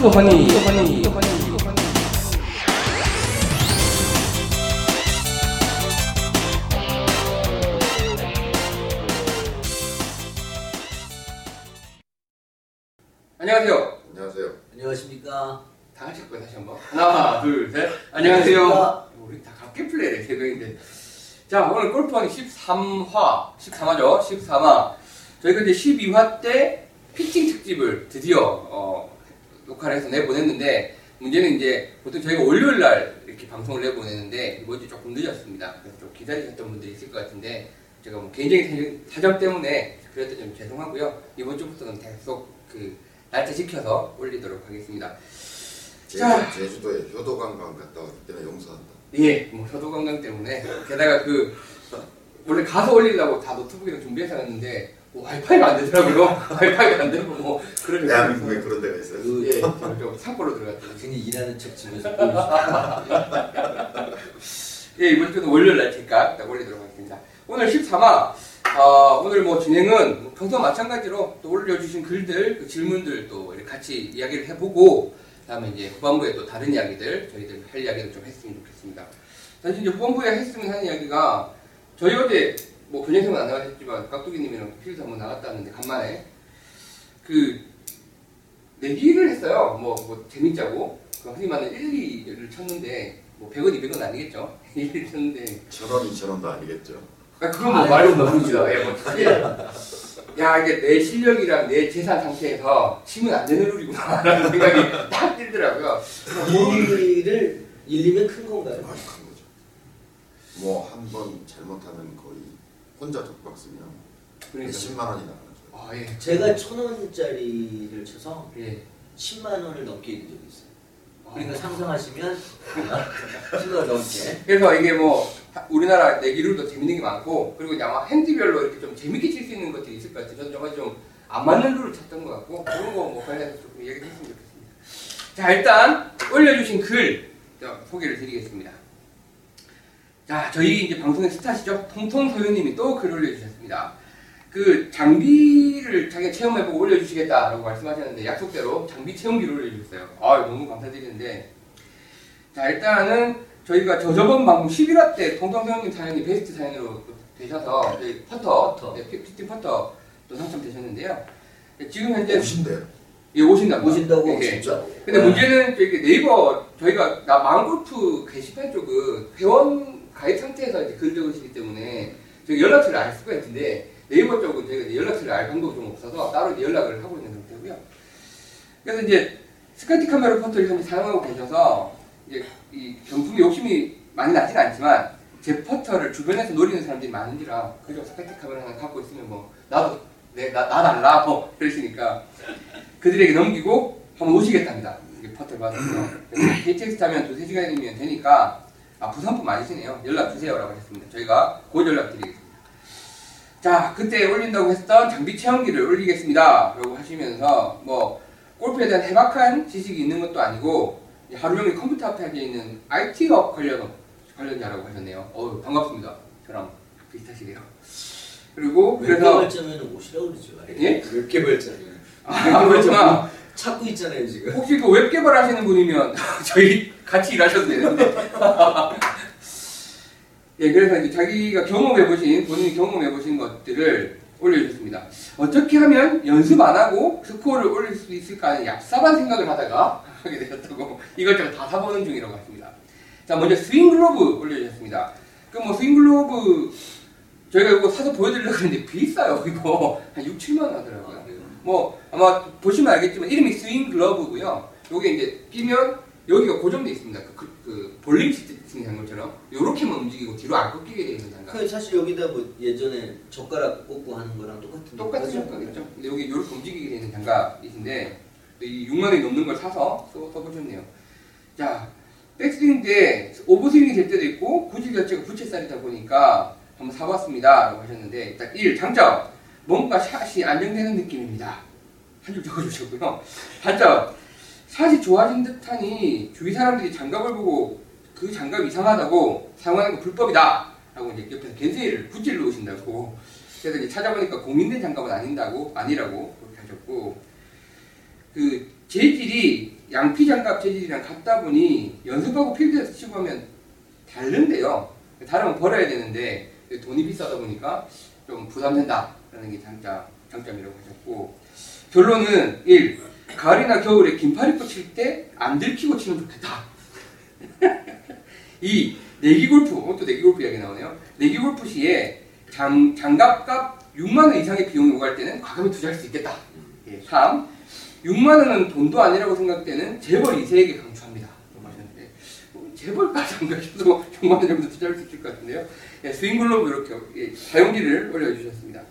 골프 허니. 허니. 안녕하세요. 안녕하세요. 안녕하십니까. 다 같이 할거요 다시 한 번. 하나, 둘, 셋. 안녕하세요. 우리 다 갑게 플레이를 새벽인데. 자, 오늘 골프왕이 13화, 13화죠. 13화. 저희가 이제 12화 때 피칭 특집을 드디어, 어, 녹화를 해서 내보냈는데, 문제는 이제 보통 저희가 월요일 날 이렇게 방송을 내보내는데, 이번 주 조금 늦었습니다. 그래서 좀 기다리셨던 분들이 있을 것 같은데, 제가 뭐 개인적인 사정 때문에 그랬던 점 죄송하고요. 이번 주부터는 계속 그 날짜 지켜서 올리도록 하겠습니다. 제주, 자. 제주도에 효도 관광 갔다 왔기 때문에 용서한다. 예, 뭐 효도 관광 때문에 게다가 그 원래 가서 올리려고 다 노트북이랑 준비해서 갔는데 뭐 와이파이가 안 되더라고요. 와이파이가 안 되고 뭐 그런 대한민국에 그런 데가 있어요. 그 예, 제가 좀 산골로 들어갔더니 굉장히 일하는 척 보여주시고 예, 이번 주는 월요일 날 제가 딱 올리도록 하겠습니다. 오늘 13화 어, 오늘 뭐 진행은 뭐 평소와 마찬가지로 또 올려주신 글들, 그 질문들 또 이렇게 같이 이야기를 해보고 그다음에 이제 후반부에 또 다른 이야기들 저희들 할 이야기를 좀 했으면 좋겠습니다. 사실 이제 후반부에 했으면 하는 이야기가 저희 어제 뭐 변형생은 안 나가셨지만 깍두기님이랑 필드 한번 나갔다 왔는데 간만에 그 내기를 했어요. 뭐, 뭐 재밌자고 그 흔히 말하는 1, 2를 쳤는데 뭐 100원, 200원 아니겠죠? 1, 2를 쳤는데 천원, 이천원도 아니겠죠. 아, 그건 뭐 아이, 말로 그건 모르죠. 예, 뭐, 예. 야, 이게 내 실력이랑 내 재산 상태에서 치면 안 되는 룰이구나라는 생각이 딱 들더라고요. 일을 일리면 큰 건가요? 아주 큰 거죠. 뭐 한 번 잘못하면 거의 혼자 독박 쓰면 그러니까. 몇십만 원이 나가죠. 아, 예. 제가 천 원짜리를 쳐서 예. 10만 원을 넘게 이긴 적이 있어요. 그러니까 아. 상상하시면 10만 원 넘게. 그래서 이게 뭐 하- 우리나라 내기룰도 재밌는 게 많고 그리고 이제 아마 핸디별로 이렇게 좀 재밌게 칠 수 있는 것들이 있을 것 같아요. 저는 정말 좀 안 맞는 룰을 쳤던 것 같고 그런 거뭐 관련해서 조금 얘기 했으면 좋겠습니다. 자 일단 올려주신 글 자, 소개를 드리겠습니다. 자 저희 이제 방송의 스타시죠 통통소형님이 또 글 올려주셨습니다. 그 장비를 자기가 체험해보고 올려주시겠다라고 말씀하셨는데 약속대로 장비 체험기를 올려주셨어요. 아 너무 감사드리는데 자 일단은 저희가 저 저번 방송 11화 때 통통소형님 사연이 베스트 사연으로 또 되셔서 저희 퍼터, 퍼터. 네, 피- 피팅 퍼터 또 당첨되셨는데요. 네, 지금 현재 오신대요. 예, 오신다고 오신다고? 예, 예. 진짜. 근데 문제는 저기 네이버 저희가 나 마음골프 게시판 쪽은 회원 가입 상태에서 이제 글 적으시기 때문에 저희 연락처를 알 수가 있는데 네이버 쪽은 저희가 연락처를 알 방법이 좀 없어서 따로 연락을 하고 있는 상태고요. 그래서 이제 스카티 카메론 퍼터를 현재 사용하고 계셔서 이제 이 경품에 욕심이 많이 나진 않지만 제 퍼터를 주변에서 노리는 사람들이 많은지라 그저 스카티 카메론 하나 갖고 있으면 뭐 나도 내 나 나 달라 뭐 그러시니까 그들에게 넘기고 한번 오시겠답니다. 이게 받았고요. 그래서 KTX 타면 두세 시간이면 되니까 아 부산품 맞으시네요. 연락 주세요라고 하셨습니다. 저희가 곧 연락 드리겠습니다. 자 그때 올린다고 했던 장비 체험기를 올리겠습니다. 라고 하시면서 뭐 골프에 대한 해박한 지식이 있는 것도 아니고 하루 종일 컴퓨터 앞에 있는 IT업 관련 관련자라고 하셨네요. 어우 반갑습니다. 저랑 비슷하시네요. 그리고 그래서 웹개발자면 오시라고 그러죠. 예? 웹개발자면. 아 그렇구나. 찾고 있잖아요 지금. 혹시 그 웹 개발하시는 분이면 저희 같이 일하셔도 되는데. 예, 그래서 이제 자기가 경험해보신, 본인이 경험해보신 것들을 올려주셨습니다. 어떻게 하면 연습 안 하고 스코어를 올릴 수 있을까 하는 얍삽한 생각을 하다가 하게 되셨다고 이것저것 다 사보는 중이라고 하십니다. 자, 먼저 스윙 글러브 올려주셨습니다. 그 뭐 스윙 글러브 저희가 이거 사서 보여드리려고 했는데 비싸요, 이거. 한 6, 7만 원 하더라고요. 뭐 아마 보시면 알겠지만 이름이 스윙 글러브고요. 요게 이제 끼면 여기가 고정돼 있습니다. 그, 그, 그 볼링 치트 장갑처럼 요렇게만 움직이고 뒤로 안 꺾이게 되어 있는 장갑. 그 사실 여기다 뭐 예전에 젓가락 꽂고 하는 거랑 똑같은 똑같은? 장갑이죠. 근데 여기 요렇게 움직이게 되는 장갑이신데 이 6만 원이 넘는 걸 사서 써, 써보셨네요. 자 백스윙 때 오버스윙이 될 때도 있고 구질 자체가 부채살이다 보니까 한번 사봤습니다. 라고 하셨는데 일단 1. 장점 뭔가 샷이 안정되는 느낌입니다. 한 줄 적어주셨고요. 단점 샷이 좋아진 듯하니 주위 사람들이 장갑을 보고 그 장갑 이상하다고 사용하는 거 불법이다. 라고 이제 옆에서 겐세이를 구질러 오신다고. 그래서 이제 찾아보니까 공인된 장갑은 아닌다고 아니라고 그렇게 하셨고 그 재질이 양피 장갑 재질이랑 같다 보니 연습하고 필드에서 치고 하면 다른데요. 다른 건 버려야 되는데 돈이 비싸다 보니까 좀 부담된다 라는 게 장점, 장점이라고 하셨고 결론은 1. 가을이나 겨울에 긴팔 입고 칠 때 안 들키고 치면 좋겠다. 2. 내기 골프, 어, 또 내기 골프 이야기 나오네요. 내기 골프 시에 장, 장갑값 6만원 이상의 비용이 오갈 때는 과감히 투자할 수 있겠다. 예, 3. 6만원은 돈도 아니라고 생각되는 재벌 2세에게 강추합니다. 뭐 재벌까지 안 가셔도 6만원 정도 투자할 수 있을 것 같은데요. 예, 스윙글러브 이렇게 예, 사용기를 올려주셨습니다.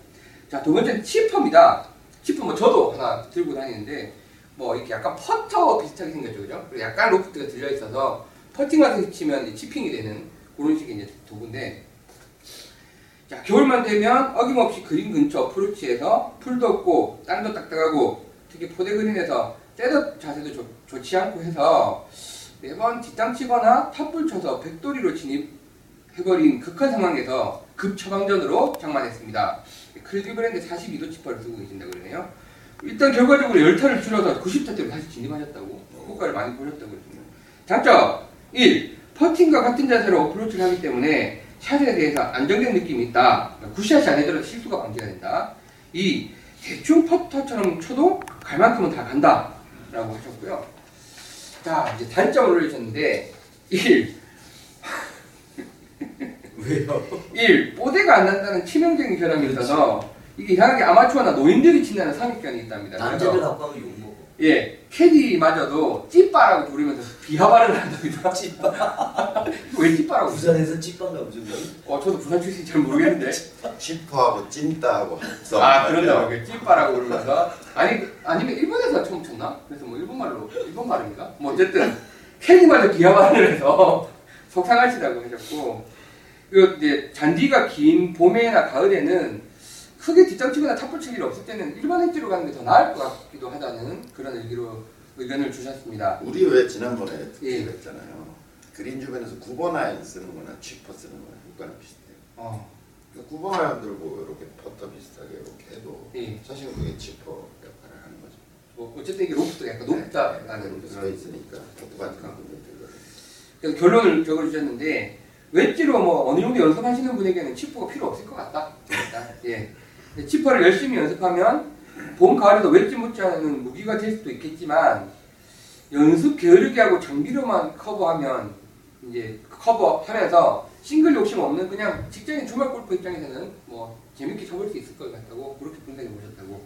자, 두 번째는 chipper입니다. chipper 뭐 저도 하나 들고 다니는데, 뭐 이렇게 약간 퍼터 비슷하게 생겼죠, 그죠? 그리고 약간 로프트가 들려 있어서 퍼팅만 치면 이제 chipping이 되는 그런 식의 이제 도구인데, 자 겨울만 되면 어김없이 그린 근처 어프로치에서 풀도 없고 땅도 딱딱하고 특히 포대 그린에서 setup 자세도 좋, 좋지 않고 해서 매번 뒷땅 치거나 top ball 쳐서 백돌이로 진입해버린 극한 상황에서 급 처방전으로 장만했습니다. 클리블랜드 42도 chipper를 쓰고 계신다고 그러네요. 일단 결과적으로 열타를 줄여서 90타대로 다시 진입하셨다고 효과를 많이 보셨다고 그러네요. 장점 1. 퍼팅과 같은 자세로 어프로치를 하기 때문에 샷에 대해서 안정된 느낌이 있다. 굿샷이 아니더라도 실수가 방지가 된다. 2. 대충 퍼터처럼 쳐도 갈 만큼은 다 간다. 라고 하셨고요. 자, 이제 단점을 올리셨는데 1. 왜요? 1. 뽀대가 안 난다는 치명적인 결함이 있어서 이게 이상하게 아마추어나 노인들이 친다는 선입견이 있답니다. 남자들 갖고 하면 욕먹어. 예, 캐디마저도 찌빠라고 부르면서 비하발을 한답니다. 찌빠. 왜 찌빠라고? 부산에서 찌빠인가 보죠. 어, 저도 부산 출신 잘 모르겠는데. 치퍼하고 찐따하고. 아, 그런다고. 이렇게 찌빠라고 부르면서. 아니, 아니면 일본에서 처음 쳤나? 그래서 뭐 일본말로, 일본 말인가? 뭐 어쨌든, 캐디마저 비하발을 해서 속상하시다고 하셨고, 그 이제 잔디가 긴 봄에나 가을에는 크게 뒷땅 치거나 top ball 칠 일이 없을 때는 일반 웨지로 가는 게 더 나을 것 같기도 하다는 그런 의기로 의견을 주셨습니다. 우리 왜 지난번에 예. 했잖아요. 그린 주변에서 9번 아이언 쓰는 거나 chipper 쓰는 거나 효과는 비슷해요. 어, 그러니까 9번 아이언 들고 이렇게 퍼터 비슷하게 이렇게 해도 예. 사실은 그게 chipper 역할을 하는 거죠. 뭐 어쨌든 이게 로프트가 약간 높다라는 네, 이렇게 서 그런 있으니까 퍼터 같은 거 들고 그래서 결론을 적어주셨는데 웨지로 뭐 어느 정도 연습하시는 분에게는 chipper가 필요 없을 것 같다. 예. chipper를 열심히 연습하면 봄 가을에도 웨지 못지않은 무기가 될 수도 있겠지만 연습 게으르게 하고 장비로만 커버하면 이제 커버하면서 싱글 욕심 없는 그냥 직장인 주말 골프 입장에서는 뭐 재밌게 쳐볼 수 있을 것 같다고 그렇게 분석해 보셨다고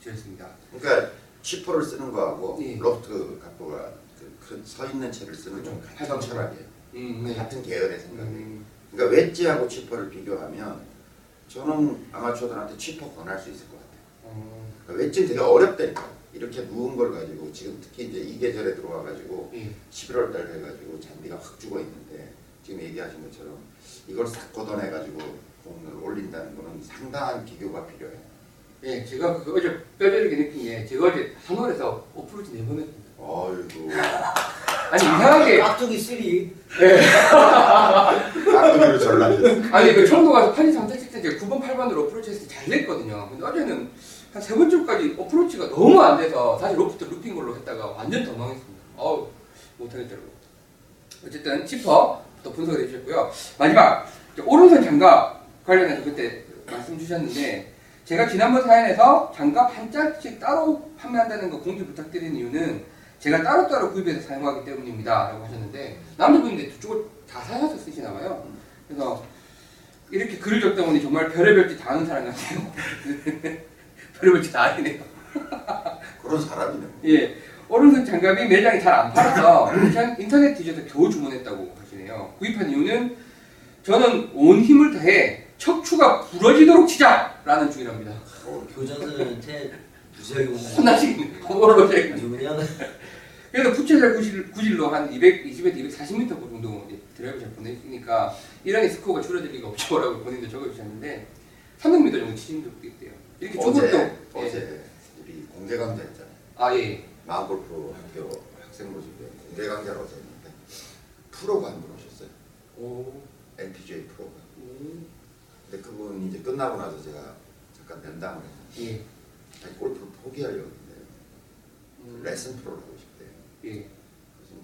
주셨습니다. 그러니까 chipper를 쓰는 거하고 예. 로프트 각도가 그, 그서 있는 채를 쓰는 좀 같은 철학이에요. 음, 네. 같은 계열의 생각이에요. 음, 그러니까 웨지하고 치퍼를 비교하면 저는 아마추어들한테 치퍼 권할 수 있을 것 같아요. 어, 그러니까 웨지는 되게 어렵다니까. 이렇게 누운 걸 가지고 지금 특히 이제 이 계절에 들어와 가지고 예. 11월 달 돼가지고 잔디가 확 죽어 있는데 지금 얘기하신 것처럼 이걸 싹 걷어내 가지고 공을 올린다는 거는 상당한 기교가 필요해요. 예, 제가 그 어제 뼈저리게 느낀 게 제가 어제 산월에서 오프로치 네번 했습니다. 어이구 아니 이상하게 깍두기 쓰리. 깍두기로 전락했어. 아니 그 청도 가서 판이 상태 칠때 제가 9번 8번으로 어프로치 했을 때 잘 됐거든요. 근데 어제는 한 세 번째까지 어프로치가 너무 안 돼서 사실 로프트 루핑 걸로 했다가 완전 더 망했습니다. 어우 못하겠더라고요. 어쨌든 치퍼부터 분석을 해주셨고요. 마지막 이제 오른손 장갑 관련해서 그때 말씀 주셨는데 제가 지난번 사연에서 장갑 한 짝씩 따로 판매한다는 거 공지 부탁드리는 이유는 제가 따로따로 구입해서 사용하기 때문입니다. 라고 하셨는데 남자분인데 두 쪽을 다 사셔서 쓰시나 봐요. 그래서 이렇게 글을 적다 보니 정말 별의별 짓 다 하는 사람 같아요. 별의별 짓 다 하시네요. 그런 사람이네. 예. 오른손 장갑이 매장이 잘 안 팔아서 인터넷 뒤져서 겨우 주문했다고 하시네요. 구입한 이유는 저는 온 힘을 다해 척추가 부러지도록 치자라는 중이랍니다. 어, 교장선생한테 무지하게 혼나시겠네. 제가. 누구냐? 그래서 부채살 구질, 구질로 한 220에서 240m 정도 이제 드라이브 잘 보내니까 이란의 스코어가 줄어들 리가 없죠라고 본인도 적어주셨는데 300m 정도 치신 적도 있대요. 이렇게 어제 또 예. 어제 우리 공개 강좌 했잖아요. 아 예. 마음골프 학교 학생 모집에 공개 강좌를 어제 했는데 프로가 한 분 오셨어요. 오. LPGA 프로가. 오. 근데 그분 이제 끝나고 나서 제가 잠깐 면담을 했는데 예. 아니, 골프를 포기하려고 했는데 음. 레슨 싶대요. 예.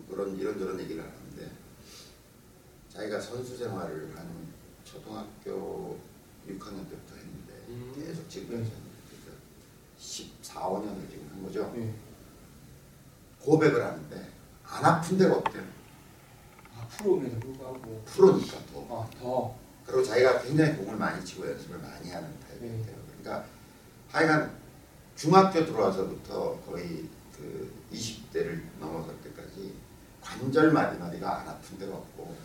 그런 이런저런 얘기를 하는데 자기가 선수 생활을 한 초등학교 6학년 때부터 했는데 음. 계속 지금까지 네. 그러니까 14, 5년을 지금 한 거죠. 예. 고백을 하는데 안 아픈 데가 없대요. 아, 프로면서 불구하고 프로니까 또. 아, 더. 그리고 자기가 굉장히 공을 많이 치고 연습을 많이 하는 타입이에요. 네. 그러니까 하여간 중학교 들어와서부터 거의 그 20대를 넘어설 때까지 관절 마디마디가 안 아픈 데가 없고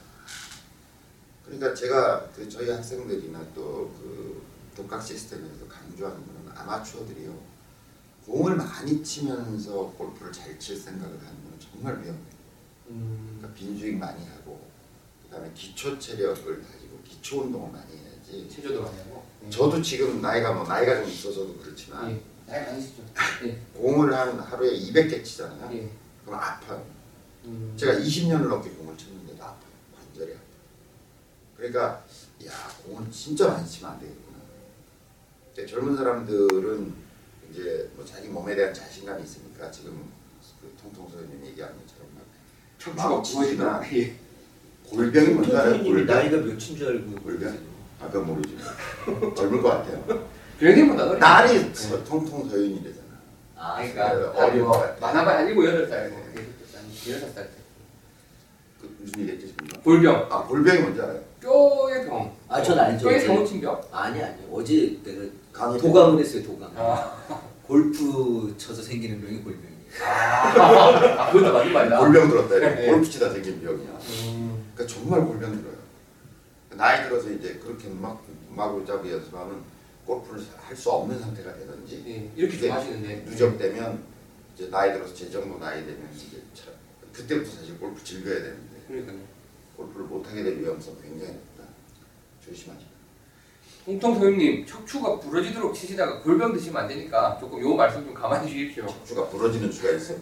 그러니까 제가 그 저희 학생들이나 또 그 독학 시스템에서 강조하는 거는 아마추어들이요 공을 많이 치면서 골프를 잘 칠 생각을 하는 건 정말 위험해요. 음. 그러니까 빈스윙 많이 하고 그다음에 기초 체력을 가지고 기초 운동을 많이 해야지. 체조도 많이 하고. 예. 저도 지금 나이가 뭐 나이가 좀 있어서도 그렇지만 예. 나이 많으시죠? 예. 공을 한 하루에 200개 치잖아요. 예. 그럼 아파요. 음. 제가 20년을 넘게 공을 쳤는데도 아파요. 관절이 아파요. 그러니까 야 공을 진짜 많이 치면 안 되겠구나. 근데 젊은 사람들은 이제 뭐 자기 몸에 대한 자신감이 있으니까 지금 그 통통 소연님 얘기하는 것처럼 막 척추가 부어지나? 예. 골병이 뭔지 알아요? 골병? 나이가 몇인 줄 알고 골병? 아 그건 모르지. 젊을 것 같아요. 그래도 나 날이 서- 통통 서윤이래잖아. 아, 그러니까 뭐. 많아봐야 한 일곱 여덟 살 뭐, 한 여섯 살 때. 그 무슨 얘기했지 지금? 골병. 아 골병이 뭔지 알아요? 뼈의 병. 아, 전 알죠. 뼈에 어제. 잘못 친 병? 아니 아니 어제 내가 강의 도감을 했어요 도감. 아. 골프 쳐서 생기는 병이 골병이에요. 아, 그것도 맞는 말이다. 골병 들었다. 네. 골프 치다 생긴 병이야. 음. 그러니까 정말 골병 들어요. 나이 들어서 이제 그렇게 막 마구잡이 연습하면 골프를 할 수 없는 상태가 되든지 예. 이렇게 좀 하시는데. 누적되면 이제 나이 들어서 제 정도 나이 되면 이제 차- 그때부터 사실 골프 즐겨야 되는데 그러니까요. 골프를 못하게 될 위험성 굉장히 높다. 조심하지. 홍통 소님님 척추가 부러지도록 치시다가 골병 드시면 안 되니까 조금 요 말씀 좀 가만히 주십시오. 척추가 부러지는 수가 있어.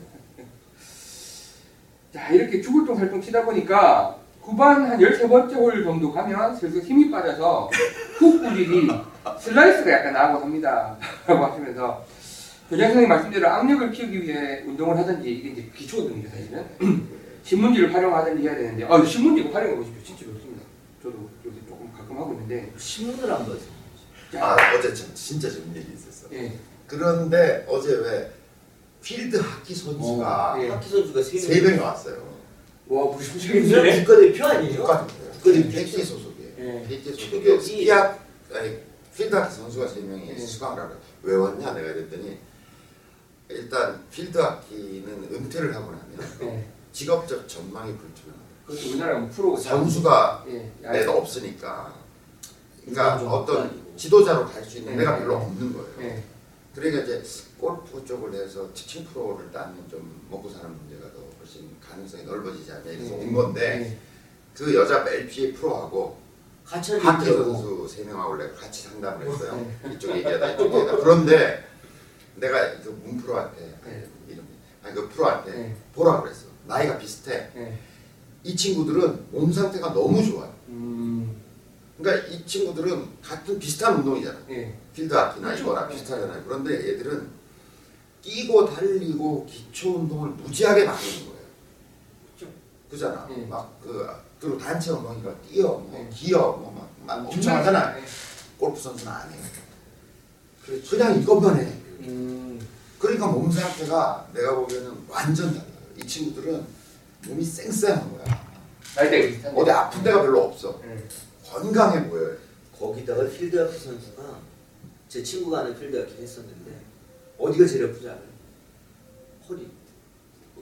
자 이렇게 죽을똥 살똥 치다 보니까 후반 한 13번째 홀 정도 가면 슬슬 힘이 빠져서 훅 구질이 슬라이스가 약간 나고 합니다 라고 하시면서 교장 선생님 말씀대로 악력을 키우기 위해 운동을 하든지 이게 이제 기초 운동이죠 사실은 신문지를 활용하든지 해야 되는데 아 신문지 이거 활용해 보십시오 진짜 좋습니다 저도 요새 조금 가끔 하고 있는데 신문을 안 봐서. 아 어제 참 진짜 재밌는 얘기 있었어. 예. 그런데 어제 왜 필드 하키 선수가 예. 하키 선수가 세 명. 명이 왔어요. 와 무심적인데 국가대표 아니에요? 똑같은데요. 그림 KT 소속이에요. 예. KT 체격이- 소속에 스키야 아니 필드 하키 선수가 세 명이 예. 수강을 하고 왜 왔냐 내가 그랬더니 일단 필드 하키는 은퇴를 하고 나면 예. 직업적 전망이 불투명하다. 그것도 우리나라 뭐 프로 선수가 예. 내가 없으니까 그러니까 좀 어떤. 지도자로 갈 수 있는 네. 데가 별로 없는 거예요. 예. 그러니까 이제 골프 쪽을 해서 티칭 프로를 따면 좀 먹고 사는 문제가 더 훨씬 가능성이 넓어지지 않냐 이래서 예. 온 건데 그 여자 LPA 프로하고 있더라고. 선수 세 명하고 내가 같이 상담을 했어요. 네. 이쪽 얘기하다 이쪽 얘기하다. 그런데 내가 그 문 프로한테 네. 이름 아니 그 프로한테 네. 보라 그랬어. 나이가 비슷해. 예. 이 친구들은 몸 상태가 너무 좋아요. 음. 그러니까 이 친구들은 같은 비슷한 운동이잖아. 예. 필드 하키나 그렇죠. 이거나 비슷하잖아요. 그런데 얘들은 뛰고 달리고 기초 운동을 무지하게 많이 하는 거예요. 그렇죠. 그잖아. 예. 막그 그리고 단체 운동이니까 뛰어, 뭐 예. 기어, 뭐 막 엄청 하잖아. 예. 골프 선수는 안 해요. 그냥 이것만 해. 음. 그러니까 몸 상태가 내가 보기에는 완전 달라요. 이 친구들은 몸이 쌩쌩한 거야. 나이대가 비슷한 어디 아픈 데가 별로 없어. 예. 건강해 보여요. 거기다가 필드 하키 선수가 제 친구가 하는 필드 하키 했었는데 어디가 제일 아프지 않아요? 허리.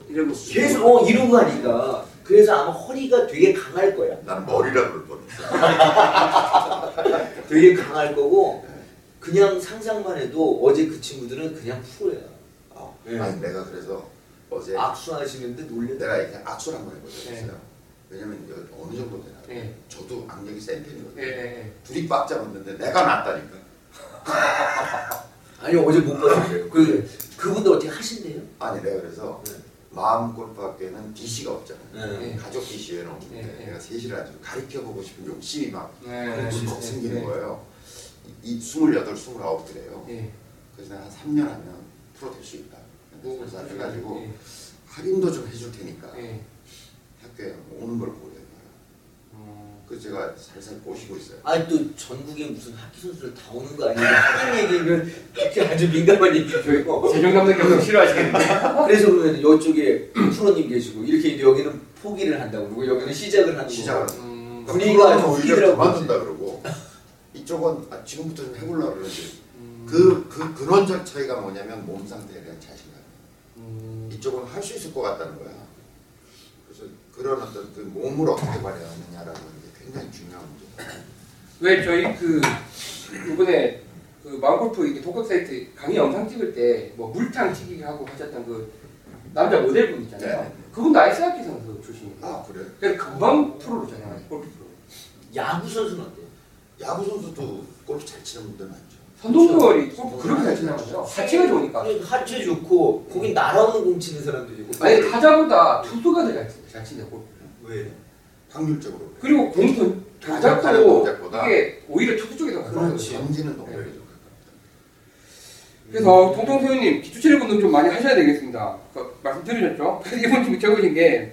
이러고 계속 어 이러고 하니까 그래서 아마 허리가 되게 강할 거야. 나는 머리라 그럴 뻔했어. 되게 강할 거고 그냥 상상만 해도 어제 그 친구들은 그냥 프로야. 어. 예. 아니 내가 그래서 어제 악수하시는데 놀래. 내가 이렇게 악수를 한번 해보자 네. 왜냐면 어느 정도 되나? 예. 저도 악력이 센 편이거든요. 예. 예. 둘이 꽉 잡았는데 내가 낫다니까. 아니 어제 못 봤어요. 그 그분도 어떻게 하신대요? 아니 내가 그래서 네. 마음 골프 학교에는 DC가 없잖아요. 네. 가족 DC에는 없는데 네, 네. 내가 셋이를 아주 가르쳐 보고 싶은 욕심이 막 예. 불쑥 예. 생기는 예. 거예요. 이, 이 28, 29 그래요. 예. 그래서 내가 한 3년 하면 프로 될 수 있다. 뭐, 그래서 해가지고 예. 할인도 좀 해줄 테니까 예. 학교에 오는 걸. 어, 그 제가 살살 꼬시고 있어요. 아니 또 전국에 무슨 학기 선수들 다 오는 거 아니에요? 학생 얘기는 그렇게 아주 민감한 얘기고요. 재정 감독님 엄청 싫어하시겠는데. 그래서 그러면 이쪽에 프로님 계시고 이렇게 이제 여기는 포기를 한다고 그러고 여기는 시작을 하는 시작을 거고. 음, 분위기가 그러니까 오히려. 그만둔다 그러고 이쪽은 아, 지금부터 좀 해보려고 그러지. 음, 그, 그 근원적 차이가 뭐냐면 몸 상태에 대한 자신감. 음, 이쪽은 할 수 있을 것 같다는 거야. 그래서 그런 어떤 그 몸을 어떻게 발휘하느냐라는 게 굉장히 중요한 문제. 왜 저희 그 이번에 그 마음골프 이렇게 독학 사이트 강의 영상 찍을 때 뭐 물탕 튀기 하고 하셨던 그 남자 모델분 있잖아요. 네. 그분도 아이스하키 선수 출신이에요. 아 그래? 그래서 금방 프로로 전향한 골프 프로. 야구 선수는 어때요? 야구 선수도 골프 잘 치는 분들 많죠. 선동열이 골프 그렇게 잘 치는 거죠. 하체가 좋으니까. 아니, 하체 좋고 거기 날아오는 공 치는 사람들이 있고 아니 타자보다 투수가 더잘 치는 잘 치는 골프. 왜? 확률적으로. 그리고 공도 타작도 동작보다 이게 오히려 투수 쪽에 더. 그렇지. 던지는 동작이 좀 가깝다. 그래서 동동소연님 기초 체력 운동 좀 많이 하셔야 되겠습니다. 그 말씀 들으셨죠? 주 적으신 게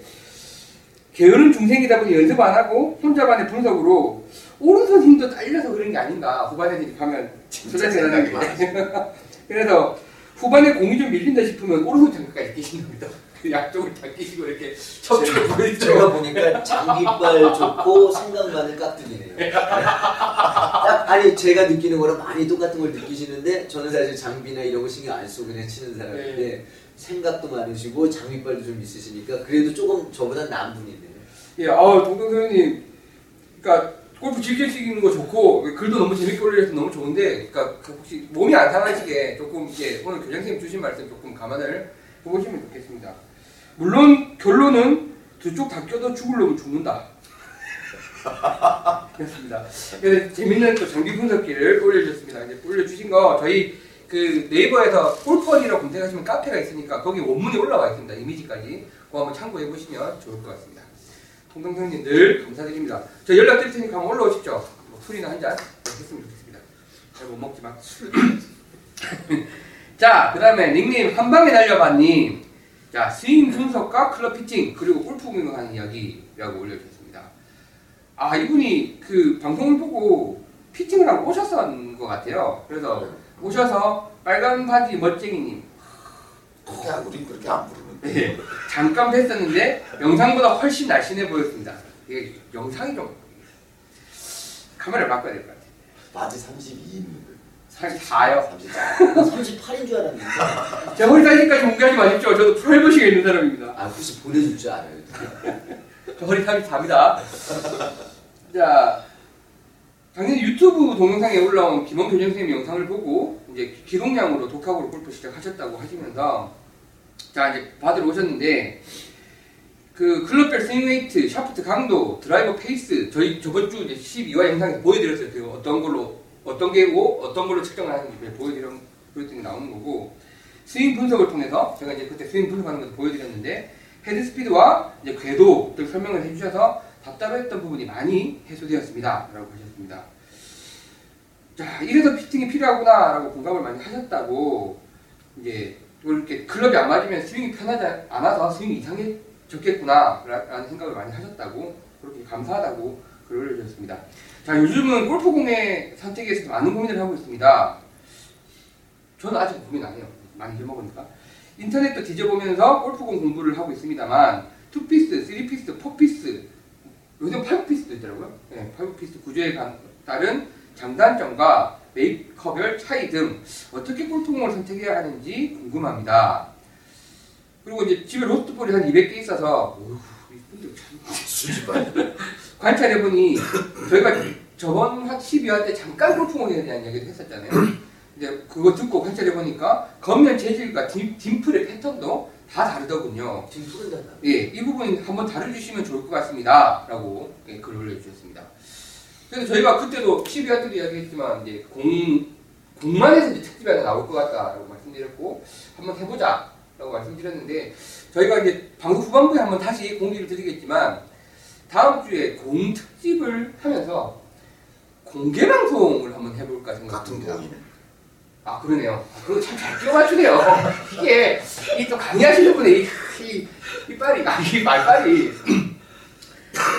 게으른 중생이다 보니 연습 안 하고 혼자만의 분석으로 오른손 힘도 딸려서 그런 게 아닌가 후반에 이제 가면 진짜 생각이 생각나는데 그래서 후반에 공이 좀 밀린다 싶으면 오른손 장갑까지 끼시는 겁니다. 그 양쪽을 다 끼시고 이렇게 척추를 보여주죠. 제가 보니까 장기빨 좋고 생각만은 깍두기네요. 딱 아니 제가 느끼는 거랑 많이 똑같은 걸 느끼시는데 저는 사실 장비나 이런 거 신경 안 쓰고 그냥 치는 사람인데 생각도 많으시고 장비빨도 좀 있으시니까 그래도 조금 저보다 나은 분이네요. 예, 아우 동동소연님, 그러니까 골프 즐겨 치는 거 좋고 글도 너무 재밌게 올려서 너무 좋은데, 그러니까 그 혹시 몸이 안 상하시게 조금 이제 오늘 교장 선생님 주신 말씀 조금 감안을 해보시면 좋겠습니다. 물론 결론은 두쪽 다 껴도 죽을 놈은 죽는다. 그렇습니다. 그래서 재밌는 또 장비 분석기를 올려주셨습니다. 이제 올려주신 거 저희 그 네이버에서 골퍼리라고 검색하시면 카페가 있으니까 거기 원문이 올라와 있습니다. 이미지까지 그거 한번 참고해 보시면 좋을 것 같습니다. 동동생님 늘 감사드립니다. 저 연락 드릴 테니까 한번 올라오십시오. 뭐 술이나 한 잔 했으면 좋겠습니다. 잘 못 먹지만 술. 자, 그 다음에 닉네임 한방에 날려봤님. 자, 스윙 분석과 클럽 피칭 그리고 골프 공격하는 이야기라고 올려주셨습니다. 아 이분이 그 방송을 보고 피팅을 하고 오셨던 것 같아요. 그래서 오셔서 빨간 바지 멋쟁이님 그렇게 안, 우린 그렇게 안 부르는데. 네, 잠깐 뵀었는데 영상보다 훨씬 날씬해 보였습니다. 이게 영상이 좀 카메라를 바꿔야 될 것 같아요. 바지 32 있는데. 34요. 34. 38인 줄 알았는데 제 허리 사이즈까지 공개하지 마십시오. 저도 프라이버시가 있는 사람입니다. 아 혹시 보내줄 줄 알아요? 저 허리 34입니다. 자, 작년 유튜브 동영상에 올라온 김원 교장 선생님 영상을 보고 이제 기동량으로 독학으로 골프 시작하셨다고 하시면서 자 이제 받으러 오셨는데 그 클럽별 swing weight, 샤프트 강도, 드라이버 페이스 저희 저번 주 이제 12화 영상에서 보여드렸어요. 그 어떤 걸로 어떤 게고 어떤 걸로 측정을 하는지 보여드렸 보여드린 게 나오는 거고 스윙 분석을 통해서 제가 이제 그때 스윙 분석하는 것도 보여드렸는데 헤드 스피드와 이제 궤도를 설명을 해주셔서 답답했던 부분이 많이 해소되었습니다. 라고 하셨습니다. 자, 이래서 피팅이 필요하구나라고 공감을 많이 하셨다고 이제 이렇게 클럽이 안 맞으면 스윙이 편하지 않아서 스윙이 이상해졌겠구나라는 생각을 많이 하셨다고 그렇게 감사하다고 글을 올려주셨습니다. 자, 요즘은 골프공의 선택에 있어서 많은 고민을 하고 있습니다. 저는 아직 고민 안 해요. 많이 해먹으니까. 인터넷도 뒤져보면서 골프공 공부를 하고 있습니다만 2피스, 3피스, 4피스 요즘 5피스도 있더라고요. 네, 5피스 구조에 관- 따른 장단점과 메이커별 차이 등 어떻게 골프공을 선택해야 하는지 궁금합니다. 그리고 이제 집에 로스트볼이 한 200개 있어서 어휴, 이분들 참 수집반. 관찰해보니 저희가 저번 한 12화 때 잠깐 골프공에 대한 이야기를 했었잖아요. 이제 그거 듣고 관찰해보니까 겉면 재질과 딤, 딤플의 패턴도 다 다르더군요. 지금 푸른다. 예, 이 부분 한번 다뤄주시면 좋을 것 같습니다. 라고 예, 글을 올려주셨습니다. 그래서 저희가 그때도 12화 때도 이야기했지만 이제 공, 공만에서 이제 특집이 하나 나올 것 같다라고 말씀드렸고 한번 해보자 라고 말씀드렸는데 저희가 이제 방송 후반부에 한번 다시 공지를 드리겠지만 다음 주에 공 특집을 하면서 공개 방송을 한번 해볼까 같은 생각합니다. 공이네. 아 그러네요. 아, 그거 참 잘 끼워 맞추네요. 이게 이 또 강의하시는 분의 이 이 이 빨이 아이 말빨이.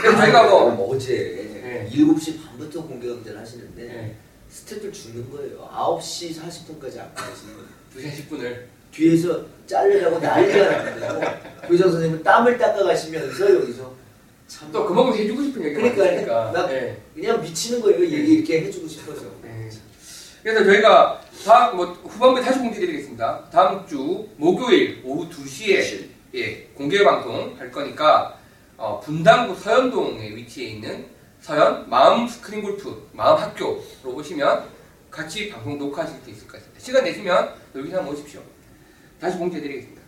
그래서 저희가 뭐 어제 네. 7시 반부터 공개 강좌를 하시는데 네, 스태프들 죽는 거예요. 9시 40분까지 안 끝내시는 거예요. 2시 10분을 뒤에서 자르려고 난리가 났는데요. 교장 선생님은 땀을 닦아 가시면서 여기서 참 또 그만큼 해주고 싶은 얘기가 그러니까, 많으니까. 나- 네. 그냥 미치는 거예요. 얘기 이렇게 해주고 싶어서. 네. 그래서 저희가 다음 뭐 후반부에 다시 공지드리겠습니다. 다음 주 목요일 오후 2시에 예, 공개 방송 할 거니까 어, 분당구 서현동에 위치해 있는 서현 마음 스크린 골프 마음 학교로 오시면 같이 방송 녹화하실 수 있을 것 같습니다. 시간 내시면 여기서 한번 오십시오. 다시 공지해드리겠습니다.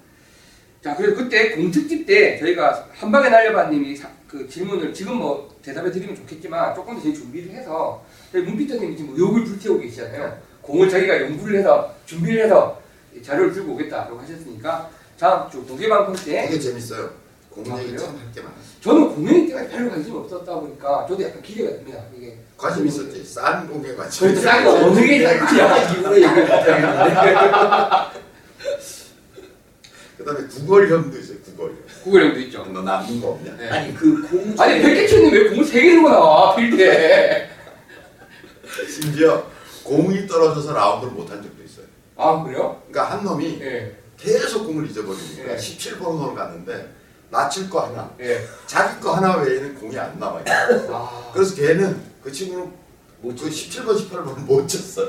자, 그래서 그때 공특집 때 저희가 한 방에 날려봐님이 사- 그 질문을 지금 뭐 대답해 드리면 좋겠지만 조금 더 저희 준비를 해서 문피터님이 지금 의욕을 불태우고 계시잖아요. 공을 자기가 연구를 해서 준비를 해서 자료를 들고 오겠다라고 하셨으니까 다음 주 공개 방송 때 되게 재밌어요. 아, 공연이 그래요? 참할게 많아요. 저는 공연 때문에 별로 관심이 없었다 보니까 저도 약간 기대가 됩니다. 이게 관심 있었지. 싼 공에 관심 그렇죠. 싼 거, 어느 게싼 거야? 약간 이후로 얘기를 못하겠는데. 그다음에 구걸형도 있어요. 구걸형. 구글형도 있죠. 너 남는 거 없냐? 네. 아니 그 공. 아니 백개치는 왜 공을 세개 들고 나와 필때? 심지어 공이 떨어져서 라운드를 못한 적도 있어요. 아 그래요? 그러니까 한 놈이 예. 계속 공을 잊어버리니까 네. 17번으로 갔는데 낮출 거 하나, 예. 자기 거 하나 외에는 공이 안 나와요. 아. 그래서 걔는 그 친구는 못그 17번, 18번을 못 쳤어.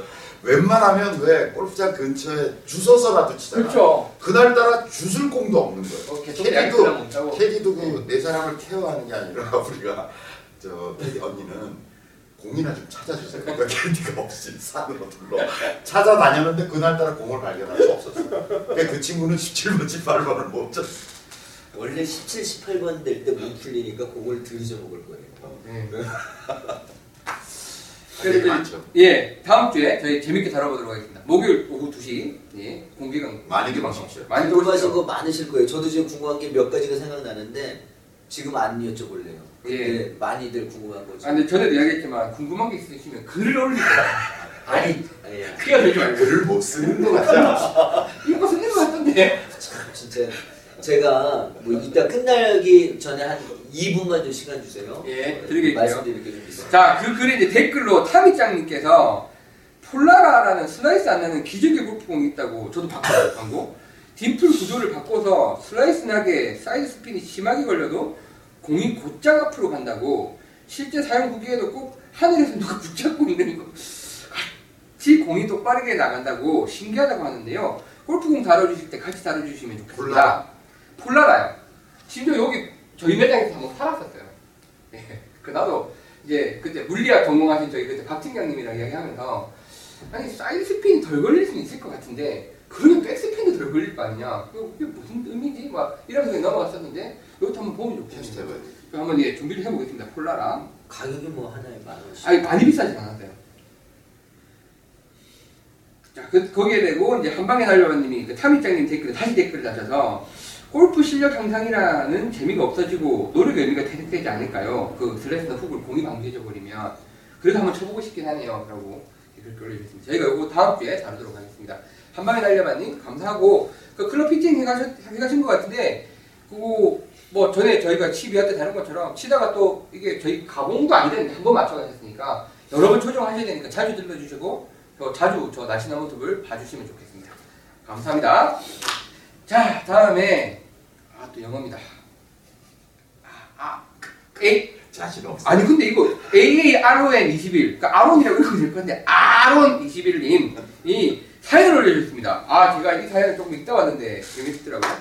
웬만하면 왜 골프장 근처에 주워서라도 치잖아. 그렇죠. 그날따라 주술 공도 없는 거예요. 어, 캐디도. 캐디도 그네 사람을 케어하는 게 아니라 우리가 저 캐디 언니는 공이나 좀 찾아주세요. 그러니까 캐디가 없이 산으로 둘러 찾아다녔는데 그날따라 공을 발견할 수 없었어. 그러니까 그 친구는 17번, 18번을 못 쳤어. 원래 17, 18번 될 때 못 풀리니까 공을 들이져 먹을 거예요. 네. 그래서 많죠. 예, 다음 주에 저희 재밌게 다뤄보도록 하겠습니다. 목요일 오후 2시 예, 공개 강 많이들 오십시오. 많이 궁금하신. 거 많으실 거예요. 저도 지금 궁금한 게 몇 가지가 생각나는데 지금 안 여쭤볼래요. 근데 많이들 궁금한 거죠. 아, 근데 전에도 이야기했지만 궁금한 게 있으시면 글을 올리세요. 아니, 아니, 그게 되지 말고 글을 못 쓰는 거 같아. 이거 쓰는 거 같던데. 참 진짜 제가 뭐 이따 끝나기 전에 한 2분만 좀 시간 주세요. 예, 어, 드리겠고요. 말씀드릴 게 좀 있어요. 자, 그 글에 이제 댓글로 타미짱님께서 폴라라라는 슬라이스 안 나는 기적의 골프공이 있다고 저도 봤거든요, 광고. 딤플 구조를 바꿔서 슬라이스 나게 사이드 스핀이 심하게 걸려도 공이 곧장 앞으로 간다고 실제 사용 후기에도 꼭 하늘에서 누가 붙잡고 있는 거 같이 공이 또 빠르게 나간다고 신기하다고 하는데요. 골프공 다뤄주실 때 같이 다뤄주시면 좋겠습니다. 폴라 라. 폴라라요. 심지어 여기 저희 매장에서 한번 팔았었어요. 예. 그 나도 이제 그때 물리학 전공하신 저희 그때 박진경님이랑 이야기하면서 아니 사이드 스핀이 덜 걸릴 수는 있을 것 같은데 그러면 백 스핀도 덜 걸릴 거 아니냐? 그게 무슨 의미지? 막 이러면서 넘어갔었는데 이것도 한번 보면. 그럼 한번 예 준비를 해보겠습니다. 폴라라. 가격이 뭐 하나에 만 원씩. 아니 많이 비싸진 않았어요. 자, 그, 거기에 대고 이제 한방에 날려가님이 그 타미짱님 댓글에 다시 댓글을 다셔서 골프 실력 향상이라는 재미가 없어지고 노력의 의미가 퇴색되지 않을까요? 그 슬래스나 훅을 공이 방지해져 버리면 그래서 한번 쳐보고 싶긴 하네요. 라고 댓글 올려주셨습니다. 저희가 이거 다음 주에 다루도록 하겠습니다. 한방에 날려가님 감사하고 그 클럽 피팅 해가신, 해가신 것 같은데 그거 뭐 전에 저희가 치비할 때 다룬 것처럼 치다가 또 이게 저희 가공도 아니는데 한번 맞춰가셨으니까 여러 번 조정하셔야 되니까 자주 들러주시고 또 자주 저 날씬한 모습을 봐주시면 좋겠습니다. 감사합니다. 자 다음에 아 또 영어입니다. 아, 아 A 자신 없어. 아니 근데 이거 AARON 21 그러니까 아론이라고 읽으면 될 건데 아론 21님이 사연을 올려주셨습니다. 아 제가 이 사연을 조금 읽다 왔는데 재밌더라고요.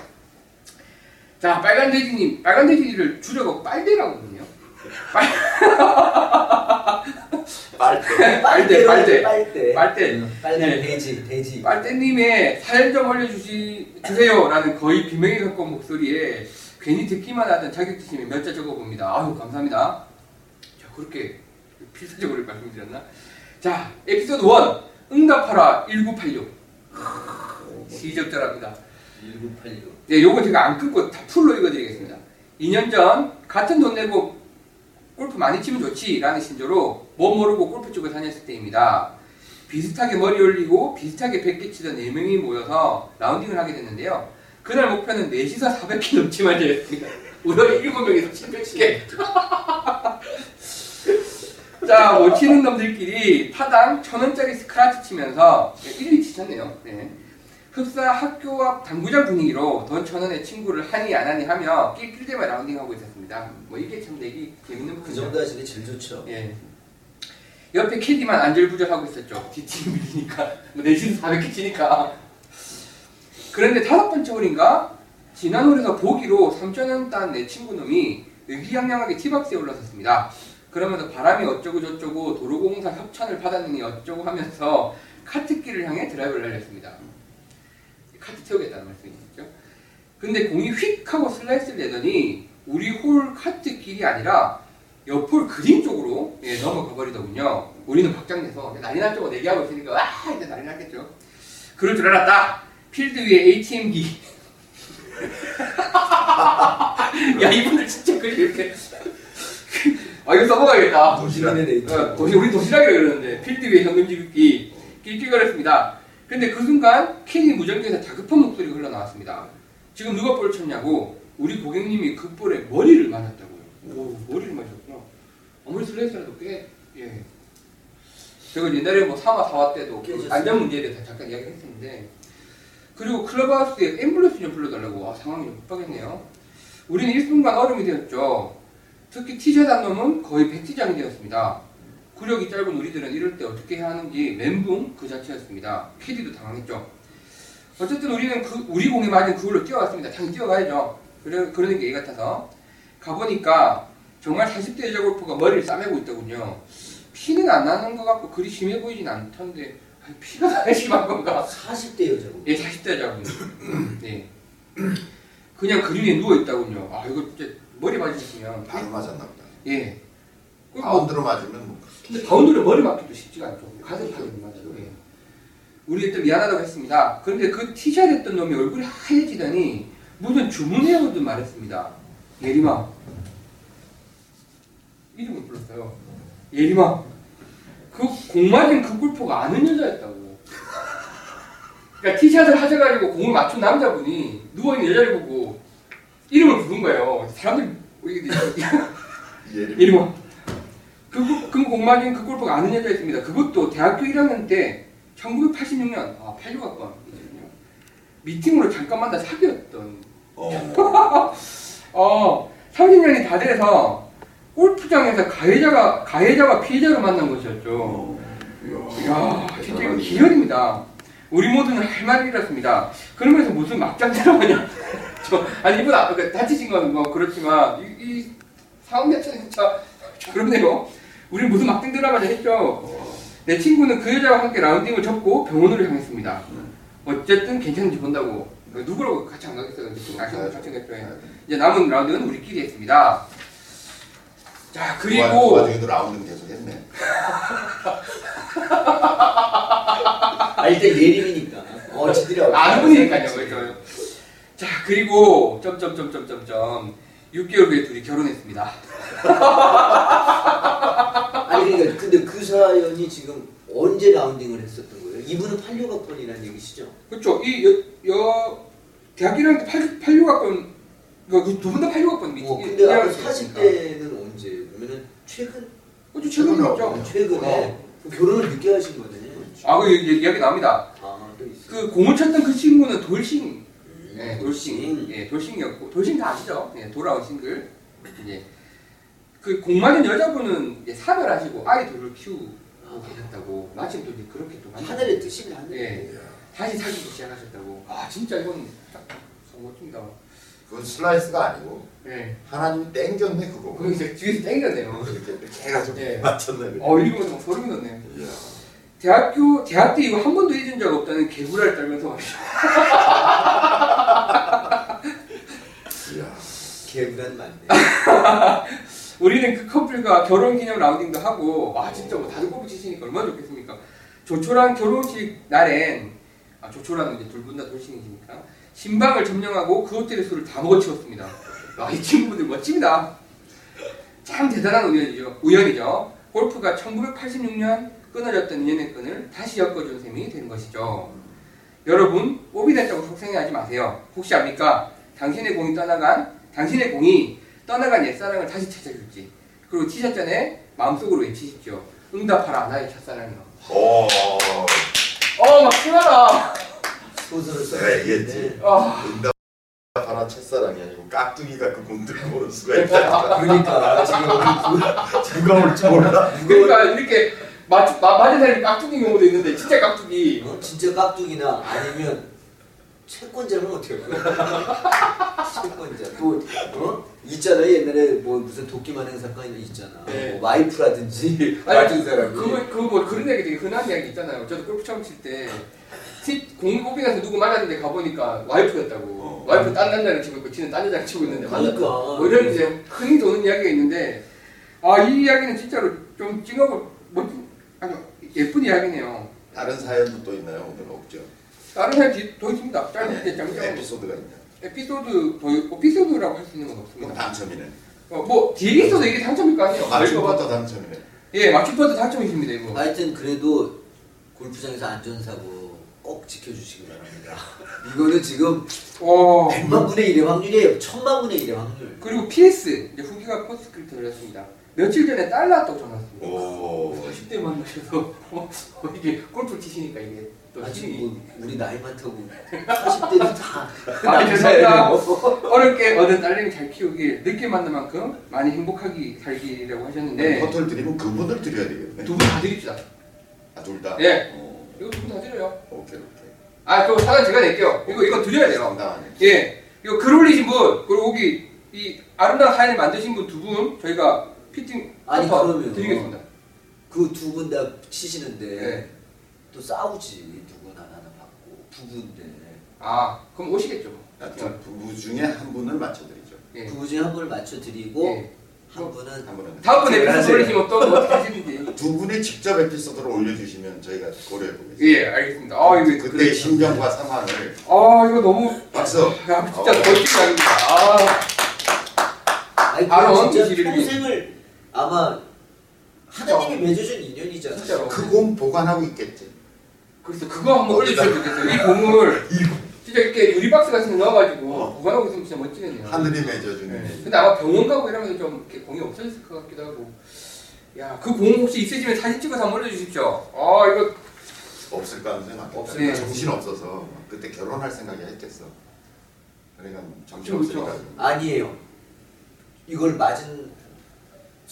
자 빨간 돼지님 빨간 돼지를 줄여서 빨대라고 하거든요. 빨대. 빨대 빨대 빨대. 빨대 빨대 네. 돼지 돼지. 빨대님의 사연 좀 올려주시 주세요라는 거의 비명에 가까운 목소리에 괜히 듣기만 하던 자격지심에 몇자 적어봅니다. 아유 감사합니다. 자 그렇게 필사적으로 말씀드렸나? 자 에피소드 1 응답하라 1986 시적절합니다. 1986. 네, 요거 제가 안 끊고 다 풀로 읽어드리겠습니다. 2년 전 같은 돈 내고 골프 많이 치면 좋지라는 신조로 뭐 모르고 골프 쪽에 다녔을 때입니다. 비슷하게 머리 올리고 비슷하게 100개 치던 4명이 모여서 라운딩을 하게 됐는데요. 그날 목표는 4시서 400개 넘지만 되었습니다. 우리 7명에서 700개. 자, 못 치는 놈들끼리 타당 1000원짜리 스크라치 치면서 1위 치셨네요. 네. 흡사 학교 앞 당구장 분위기로 돈 1000원에 친구를 하니 안 하니 하며 낄낄대며 라운딩하고 있었습니다. 뭐 이게 참 내기 재밌는 그. 정도 하시는 게 제일 좋죠. 예. 옆에 캐디만 안절부절하고 있었죠. 뒷팀 밀리니까. 뭐 내신 400개 치니까. 그런데 다섯 번째 홀인가? 지난 홀에서 보기로 3,000원 딴 내 친구 놈이 의기양양하게 티박스에 올라섰습니다. 그러면서 바람이 어쩌고 저쩌고 도로공사 협찬을 받았느니 어쩌고 하면서 카트길을 향해 드라이브를 날렸습니다. 카트 태우겠다는 말씀이시죠? 근데 공이 휙 하고 슬라이스를 내더니 우리 홀 카트길이 아니라 옆홀 그린 쪽으로 예, 넘어가 버리더군요. 우리는 박장대소 난리 날 쪽으로 내기하고 있으니까 아 이제 난리 났겠죠. 그럴 줄 알았다. 필드 위에 ATM기. 야 이분들 진짜 그 이렇게 아 이거 써먹어야겠다. 도시락. 어, 도시 우리 도시락이라 그러는데 필드 위에 현금지급기 낄낄거렸습니다. 근데 그 순간 캔이 무전기에서 다급한 목소리가 흘러나왔습니다. 지금 누가 볼을 쳤냐고 우리 고객님이 그 볼에 머리를 맞았다고요. 오 머리를 맞았구나. 아무리 슬라이스라도 꽤 예. 제가 옛날에 뭐 3화 4화 때도 그 깨졌어요. 안전 문제에 대해서 잠깐 이야기 했었는데 그리고 클럽하우스에 앰뷸런스 좀 불러달라고 아, 상황이 좀 급하겠네요. 우리는 1분간 얼음이 되었죠. 특히 티샷 한 놈은 거의 백티장이 되었습니다. 구력이 짧은 우리들은 이럴 때 어떻게 해야 하는지 멘붕 그 자체였습니다. 캐디도 당황했죠. 어쨌든 우리는 그 우리 공에 맞은 그걸로 뛰어왔습니다. 당연히 뛰어가야죠. 그래, 그러는 게예 같아서 가보니까 정말 40대 여자 골프가 머리를 싸매고 있더군요. 피는 안 나는 것 같고 그리 심해 보이진 않던데 피가 나야 심한 건가? 40대 여자고. 예, 40대 여자분. 네. 그냥 그림에 누워 있다군요. 아 이거 진짜 머리 맞으시면 바로 맞았나 보다. 예. 바운드로 맞으면 뭐 근데 바운드를 머리 맞기도 쉽지가 않죠. 가슴 타는 맞아요. 예. 우리 일단 미안하다고 했습니다. 그런데 그 티샷 했던 놈이 얼굴이 하얘지더니 무슨 주문해오듯 말했습니다. 예림아. 이름을 불렀어요. 예림아. 그 공맞은 그 골프가 아는 여자였다고. 그러니까 티샷을 하셔가지고 공을 맞춘 남자분이 누워있는 여자를 보고 이름을 부른 거예요. 사람들이 이름은 그, 그 공맞은 그 골프가 아는 여자였습니다. 그것도 대학교 1학년 때 1986년 아 86학번 미팅으로 잠깐 만나 사귀었던 어. 어 30년이 다 돼서 골프장에서 가해자가 가해자가 피해자로 만난 것이었죠. 어. 이야 진짜 이거 기혈입니다. 우리 모두는 할 말을 잃었습니다. 그러면서 무슨 막장 드라마냐? 저 아니 이분 아, 그 다치신 건 뭐 그렇지만 이, 이 상황 자체는 진짜 그렇네요. 우리 무슨 막장 드라마냐 했죠. 내 친구는 그 여자와 함께 라운딩을 접고 병원으로 향했습니다. 어쨌든 괜찮은지 본다고 누구라고 같이 안 가겠어요. 아시는 분 같이 갔죠. 이제 남은 라운딩은 우리끼리 했습니다. 자그 그리고 와중에도 라운딩 계속 했네. 아 일단 예림이니까. 어 지들이 아는 분이니까요. 그렇죠. 자 그리고 점점점점점점 6개월 후에 둘이 결혼했습니다. 아니 그러니까 근데 그 사연이 지금 언제 라운딩을 했었던 이분은 86학번이라는 얘기시죠? 그렇죠. 이 여, 여 대학 1학년 때 8, 86학번 그두 분 다 86학번 미팅. 어, 근데 아까 40대는 언제? 그러면은 최근? 그렇죠. 최근에 했죠. 최근에 그럼 결혼을 늦게 하신 거네. 아그 이야기 나옵니다. 아 또 있어. 그 공을 쳤던 그 친구는 돌싱. 음, 네, 돌싱. 예, 돌싱이었고 돌싱 다 아시죠? 예, 돌아온 싱글. 이제 그공 맞은 여자분은 이제 사별하시고 아이들을 키우고 계셨다고 마침 또 이제 그렇게 또 만나- 하늘의 뜻이긴 한데. 예. 다시 사귀기 시작하셨다고. 아 진짜 이건 딱 멋집니다. 그건 슬라이스가 아니고 예. 하나님이 땡겼네 그거. 거기 이제 뒤에서 땡겼네요. 이렇게 이렇게 해가지고 예. 맞췄네. 그래. 어막 소름이 돋네요. 이야. 대학교 대학 때 이거 한 번도 잊은 적 없다는 개구라를 떨면서 이야. 개구란 맞네. 우리는 그 커플과 결혼 기념 라운딩도 하고 와 진짜 뭐 다들 골프 치시니까 얼마나 좋겠습니까? 조촐한 결혼식 날엔 아 조촐한 이제 둘 분 다 돌싱이시니까 신방을 점령하고 그 호텔의 술을 다 먹어치웠습니다. 아이 친구들 멋집니다. 참 대단한 우연이죠. 우연이죠. 골프가 1986년 끊어졌던 인연의 끈을 다시 엮어준 셈이 된 것이죠. 여러분 오비됐다고 속상해하지 마세요. 혹시 압니까? 당신의 공이 떠나간 당신의 공이 떠나간 옛사랑을 다시 찾아줄지. 그리고 티셔츠 전에 마음속으로 외치십시오. 응답하라 나의 첫사랑이여. 오. 어막 심하다. 소설을 써. 내가 얘기했지. 아, 응답하라 첫사랑이 아니고 깍두기가 그 공들고 올 수가 있다. 그러니까 지금 누가 올지 몰라. 그러니까 이렇게 맞 맞은 사람이 깍두기 경우도 있는데 진짜 깍두기. 어, 진짜 깍두기나 아니면 채권자는 어떻게 할 거야? 채권자 또 어? 있잖아 옛날에 뭐 무슨 도끼 마냥 사건이 있잖아. 네. 뭐 와이프라든지 같은 사람이. 그거 그뭐 그런 얘기 되게 흔한 이야기 있잖아요. 저도 골프 처음 칠 때. 공이 뽑이 가서 누구 만났는데 가보니까 와이프였다고. 어. 와이프 딴 남자를 치고 있고, 지는 딴 여자를 치고 있는데 만났다. 그러니까. 뭐 이런 이제 흔히 도는 이야기가 있는데 아 이 이야기는 진짜로 좀 찡하고 멋진 아주 예쁜 이야기네요. 다른 사연도 또 있나요? 오늘 없죠. 다른 사연 뒤- 더 있습니다. 짧은 게 짱짱 에피소드가 있냐? 에피소드 더 에피소드라고 할 수 있는 건 없습니다. 당첨이네. 어, 뭐 뒤에 있어도 이게 당첨일 거 아니에요. 맞춤부터 당첨이네. 예, 맞춤부터 당첨이십니다 이거. 하여튼 그래도 골프장에서 안전사고 꼭 지켜주시기 바랍니다. 이거는 지금 어 100만 분의 1의 확률이에요. 1000만 분의 1의 확률. 그리고 PS 이제 후기가 postscript 올렸습니다. 며칠 전에 딸 낳았다고 전화 왔습니다. 오. 40대 만나셔서 어, 이게 골프 치시니까 이게 또 아직 뭐 우리 나이 많다고 40대는 다 아, 죄송합니다. 어렵게 얻은 딸내미 잘 키우길 늦게 만난 만큼 많이 행복하게 살기라고 하셨는데 퍼터를 드리면 그분을 드려야 되겠네. 두 분 다 드립시다. 아, 둘 다? 예. 어, 이거 두 분 다 드려요. 오케이, 오케이. 아, 그 사연 제가 낼게요. 이거 이거 드려야 돼요. 상당하네. 예. 이거 글 올리신 분 그리고 여기 이 아름다운 사연을 만드신 분 두 분 저희가 피팅 아니, 커터 그러면 드리겠습니다. 그 두 분 다 치시는데 네. 또 싸우지 누구나 하나 받고 부부인데 아, 그럼 오시겠죠. 아, 두 부부 중에 한 분을 맞춰드리죠. 예. 부부 중에 한 분을 맞춰드리고 예. 한 분은 한 분은. 다음번에 에피소드 하세요. 올리시면 또뭐 어떻게 하시는지. 두 분이 직접 에피소드를 올려주시면 저희가 고려해 보겠습니다. 예, 알겠습니다. 아, 이거 그때의 심정과 상황을 아, 이거 너무 박수. 야, 진짜 어. 멋진 이야기입니다. 아. 아니 바로 그건 진짜 21일. 평생을 아마 하나님이 맺어준 인연이잖아. 진짜로. 그공 보관하고 있겠지. 그래서 그거 한번 올려주셔야 좋겠어요. 이 공을 진짜 이렇게 유리박스 같은 데 넣어가지고 어. 보관하고 있으면 진짜 멋지겠네요. 하늘이 맺어주는. 네. 근데 아마 병원 가고 이러면서 좀 이렇게 공이 없어졌을 것 같기도 하고. 야, 그 공 혹시 있으시면 사진 찍어서 한번 올려주십시오. 아, 이거 없을 가능성이 많겠다. 없을 네. 정신 없어서 그때 결혼할 생각이 했겠어. 그러니까 정신 그렇죠, 없으니까. 아니에요. 이걸 맞은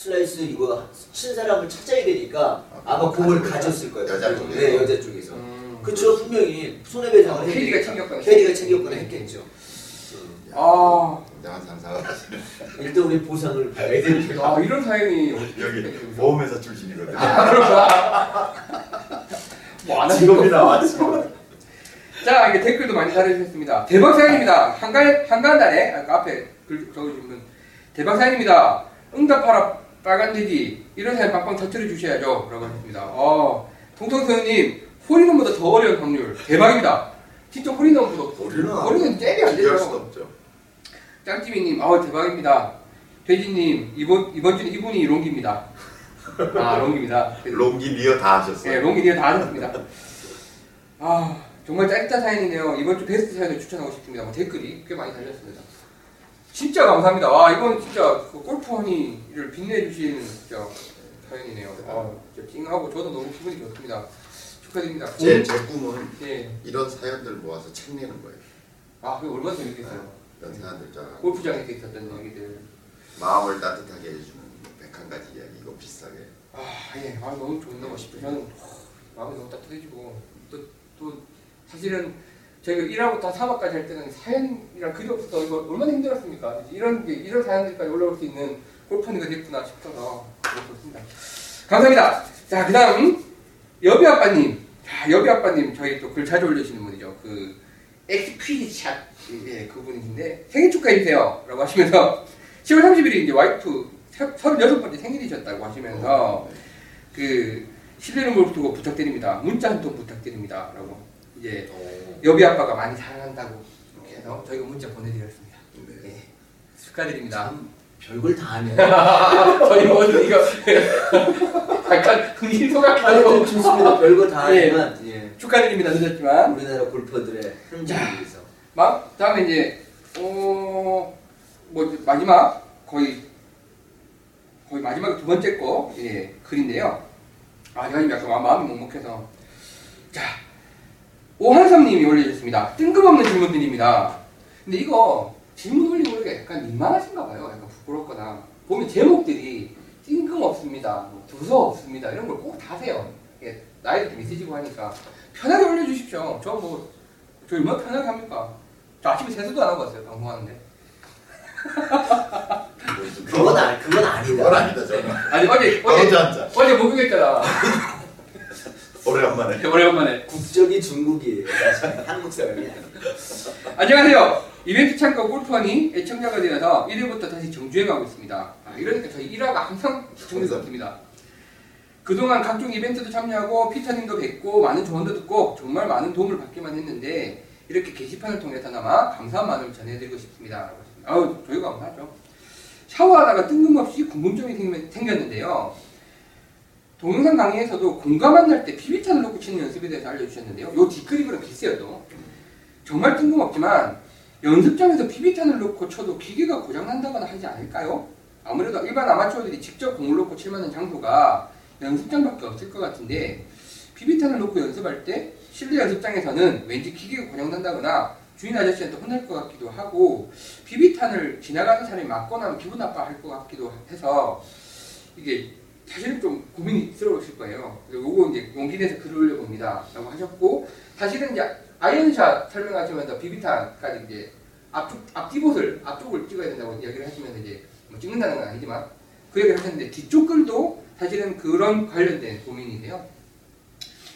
슬라이스 이거 친 사람을 찾아야 되니까 아, 아마 공을 가졌구나. 가졌을 거예요. 여자 쪽에서? 네, 여자 쪽에서. 음. 그쵸 분명히 손해배상을 아, 해야 캐디가. 챙겼거나. 캐디가 챙겼거나 했겠죠. 음. 아, 굉장한 상사가. 일단 우리 보상을 받아야 되니까. 아 이런 사연이 어떻게 여기? 보험회사 출신이거든. 아, 그런가? 뭐안 하실 거 직업이 나와 직업. 자, 이게 댓글도 많이 달아주셨습니다. 대박 사연입니다. 한간, 한간단에, 아까 앞에 글 적어주신 분. 대박 사연입니다. 응답하라 빨간 돼지. 이런 사연 빵빵 터뜨려 주셔야죠. 라고 하셨습니다. 어, 통통서연님, 홀인원보다 더 어려운 확률. 대박입니다. 진짜 홀인원보다. 우리는 홀인원 때리 안 되죠. 짱찌미님, 아우 대박입니다. 돼지님, 이번, 이번 주는 이분이 롱기입니다. 아, 롱기입니다. 롱기 리어 다 하셨어요. 네, 롱이 니가 다 하셨습니다. 아, 정말 짧다 사연이네요. 이번 주 베스트 사연을 추천하고 싶습니다. 뭐 댓글이 꽤 많이 달렸습니다. 진짜 감사합니다. 와, 이건 진짜 그 골프 허니를 빛내주신 진짜 사연이네요. 아, 진짜 찡하고 저도 너무 기분이 좋습니다. 축하드립니다. 제, 제 꿈은 예. 이런 사연들 모아서 책 내는 거예요. 아, 그게 얼마나 재밌겠어요. 이런 사연들 쫙 골프장에서 있었던 얘기들. 마음을 따뜻하게 해주는 101가지 이야기 이거 비슷하게 아, 예. 아, 너무 좋네요. 싶어요. 저는 마음이 너무 따뜻해지고 또, 또 사실은 저희가 1화부터 3화까지 할 때는 사연이랑 없어서 이거 얼마나 힘들었습니까? 이런 게 이런 사연들까지 올라올 수 있는 골퍼니가 됐구나 싶어서 좋습니다. 감사합니다. 자, 그 다음 여비 아빠님. 자, 여비 아빠님 저희 또 글 자주 올리시는 분이죠. 그 엑스퀴지 샷 예, 그분이신데 생일 축하해 주세요 라고 하시면서 10월 30일이 이제 와이프 36번째 생일이셨다고 하시면서 그 실내는 골프고 부탁드립니다. 문자 한 통 부탁드립니다 라고 이제 여비 아빠가 많이 사랑한다고 이렇게 해서 저희가 문자 보내드렸습니다. 네. 예, 축하드립니다. 참 별걸 다 하네. 저희 뭐 이거 약간 흥신소각하고 하여튼 좋습니다. 별거 다 예. 하지만 예. 축하드립니다 늦었지만 우리나라 골퍼들의 흥정을 위해서. 막 다음에 이제 어 뭐 마지막 거의 거의 마지막 두 번째 거 예, 글인데요. 아 지금 약간 마음이 먹먹해서 자 오한삼님이 올려주셨습니다. 뜬금없는 질문들입니다. 근데 이거 질문 올리는 게 약간 민망하신가 봐요. 약간 부끄럽거나 보면 제목들이 뜬금없습니다, 뭐 두서 없습니다 이런 걸 꼭 다세요. 예, 나이도 좀 있으시고 하니까 편하게 올려주십시오. 저 뭐 저 얼마나 편하게 합니까? 저 아침에 세수도 안 하고 왔어요, 방송하는데. 그건 아 그건 아니다. 그건 아니다 저는. 아니, 어제, 어제. 어제 목욕했잖아. 오래간만에. 오래간만에. 국적이 중국이에요. 사실 한국 사람이 아니에요. 안녕하세요. 이벤트 참가 골프원이 애청자가 되어서 1회부터 다시 정주행 가고 있습니다. 아, 이러니까 저희 1화가 항상 정리스럽습니다. 그동안 각종 이벤트도 참여하고 피터님도 뵙고 많은 조언도 듣고 정말 많은 도움을 받기만 했는데 이렇게 게시판을 통해서나마 감사한 마음을 전해드리고 싶습니다. 라고. 아우 저희가 감사하죠. 샤워하다가 뜬금없이 궁금증이 생겼는데요. 동영상 강의에서도 공감 만 날때 비비탄을 놓고 치는 연습에 대해서 알려주셨는데요. 요 뒷그림이랑 비슷해요 또. 정말 뜬금없지만 연습장에서 비비탄을 놓고 쳐도 기계가 고장난다거나 하지 않을까요? 아무래도 일반 아마추어들이 직접 공을 놓고 칠 만한 장소가 연습장밖에 없을 것 같은데 비비탄을 놓고 연습할 때 실내 연습장에서는 왠지 기계가 고장난다거나 주인 아저씨한테 혼날 것 같기도 하고 비비탄을 지나가는 사람이 맞거나 기분 나빠할 것 같기도 해서 이게 사실은 좀 고민스러우실 거예요. 그리고 요거 이제 용기 내서 글을 올려봅니다. 라고 하셨고 사실은 이제 아이언샷 설명하시면서 비비탄까지 이제 앞쪽 앞뒤봇을 앞쪽을 찍어야 된다고 이야기를 하시면서 이제 뭐 찍는다는 건 아니지만 그 얘기를 하셨는데 뒤쪽 글도 사실은 그런 관련된 고민이세요.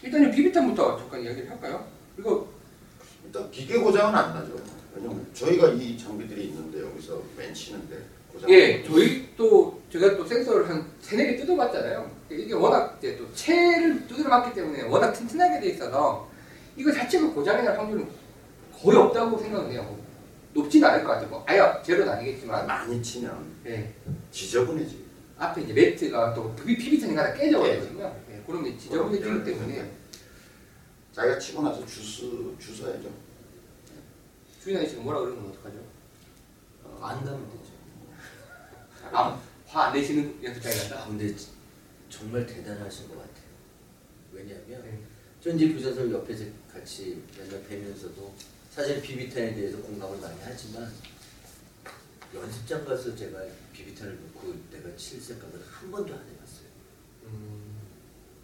일단 이 비비탄부터 잠깐 이야기를 할까요? 이거 일단 기계 고장은 안 나죠. 왜냐면 저희가 이 장비들이 있는데 여기서 맨 치는데 고장. 예, 저희 또 제가 또 센서를 한 세네 개 뜯어봤잖아요. 이게 워낙 이제 또 채를 두드려 맞기 때문에 워낙 튼튼하게 돼 있어서 이거 자체가 고장이 날 확률은 거의 없다고 생각을 해요. 높진 않을 것 같아요. 뭐 아예 제로는 아니겠지만 많이 치면 예, 지저분해지. 앞에 이제 매트가 또 비- 비비탄이 하나 깨져버리거든요. 예, 그러면 이제 지저분해지기 때문에 자기가 치고 나서 주스 주워야죠. 주인 아저씨가 뭐라 그러면 어떡하죠? 안 가면 되죠. 아, 화안 내시는 연습장에 간다? 아, 근데 지- 정말 대단하신 것 같아요. 왜냐하면 네. 저 이제 교사들 옆에서 같이 맨날 뵈면서도 사실 비비탄에 대해서 공감을 많이 하지만 연습장 가서 제가 비비탄을 놓고 내가 칠 생각을 한 번도 안 해봤어요. 음,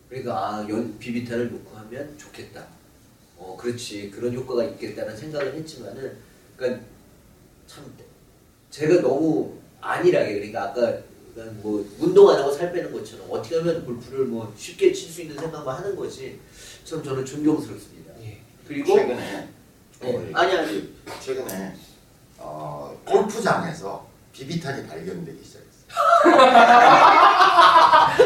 그러니까 아, 연 비비탄을 놓고 하면 좋겠다. 어, 그렇지. 그런 효과가 있겠다는 생각을 했지만은 그러니까 참 제가 너무 안일하게 그러니까 아까 뭐 운동 안 하고 살 빼는 것처럼 어떻게 하면 골프를 뭐 쉽게 칠 수 있는 생각만 하는 거지. 참 저는 존경스럽습니다. 예. 그리고 최근에 네. 아니 아니 최근에 어, 골프장에서 비비탄이 발견되기 시작했어요.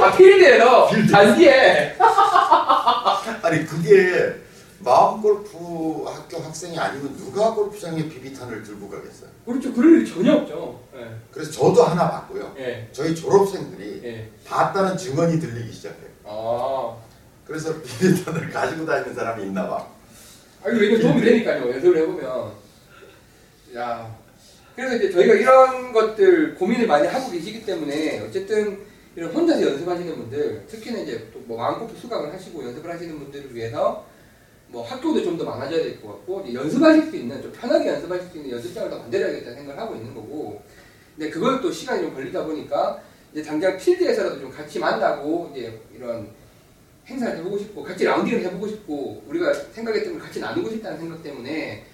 아, 필드에서 잔디에 아니 그게 마음 골프 학교 학생이 아니면 누가 골프장에 비비탄을 들고 가겠어요. 그렇죠. 그럴 일 전혀 없죠. 예. 그래서 저도 하나 봤고요. 예. 저희 졸업생들이 예. 봤다는 증언이 들리기 시작해요. 아. 그래서 비비탄을 가지고 다니는 사람이 있나 봐. 아니 왜냐 도움이 되니까요. 연습을 해보면. 야. 그래서 이제 저희가 이런 것들 고민을 많이 하고 계시기 때문에 어쨌든 이런 혼자서 연습하시는 분들, 특히나 이제 또뭐 마음골프 수강을 하시고 연습을 하시는 분들을 위해서 뭐 학교도 좀 더 많아져야 될 것 같고 연습하실 수 있는 좀 편하게 연습하실 수 있는 연습장을 더 만들어야겠다는 생각을 하고 있는 거고 근데 그걸 또 시간이 좀 걸리다 보니까 이제 당장 필드에서라도 좀 같이 만나고 이제 이런 행사를 해보고 싶고 같이 라운딩을 해보고 싶고 우리가 생각했던 걸 같이 나누고 싶다는 생각 때문에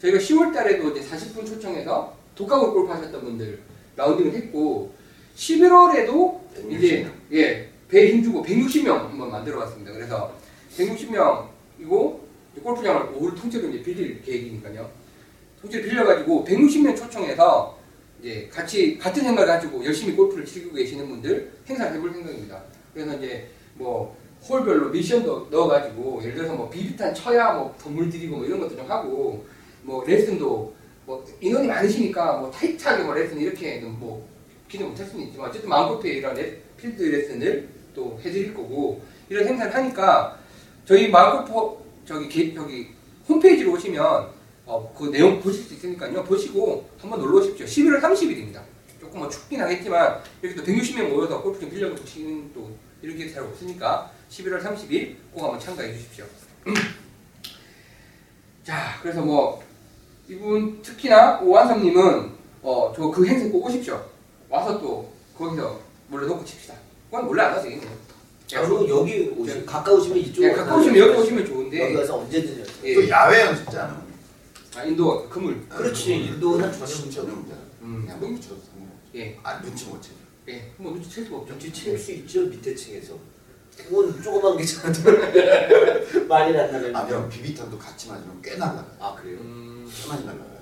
저희가 10월 달에도 이제 40분 초청해서 독학으로 골프 하셨던 분들 라운딩을 했고 11월에도 이제 예, 배 힘주고 160명 한번 만들어 봤습니다. 그래서 160명이고 골프장을 오후를 통째로 이제 빌릴 계획이니까요. 통째로 빌려가지고 160명 초청해서 이제 같이 같은 생각을 가지고 열심히 골프를 즐기고 계시는 분들 행사를 해볼 생각입니다. 그래서 이제 뭐 홀별로 미션도 넣어가지고 예를 들어서 뭐 비비탄 쳐야 뭐 선물 드리고 뭐 이런 것도 좀 하고 뭐 레슨도 뭐 인원이 많으시니까 뭐 타이트하게 뭐 레슨 이렇게 뭐 기대 못할 수는 있지만 어쨌든 마음골프에 이런 레- 필드 레슨을 또 해드릴 거고 이런 행사를 하니까 저희 마음골프 저기 게- 저기 홈페이지로 오시면 어, 그 내용 보실 수 있으니까요 보시고 한번 놀러 오십시오 11월 30일입니다 조금 뭐 춥긴 하겠지만 이렇게 또 160명 모여서 골프 좀 빌려보시는 또 이런 게 잘 없으니까 11월 30일 꼭 한번 참가해 주십시오 자 그래서 뭐 이분 특히나 오한성님은 어, 저 그 행사 꼭 오십시오. 와서 또 거기서 몰래 놓고 칩시다. 그건 몰래 안 하세요. 아, 그리고 여기 오시 가까우시면 이쪽으로 예, 가까우시면 여기 오시면 좋은데 여기 와서 언제든지. 예. 또 야외 연습장. 아, 인도 그물 그렇지 인도는 전혀 전용 문제 없는 전용자. 음. 그냥 뭐 붙여도. 예, 아 눈치 못 채. 예, 뭐 눈치 챌 수가 없죠. 눈치 챌수 있죠 밑에 층에서 그건 조그만 게 저한테 많이 안 나가요 아니요 비비탄도 같이 맞으면 꽤 날라가. 요 아 그래요? 음, 꽤 많이 날라가요.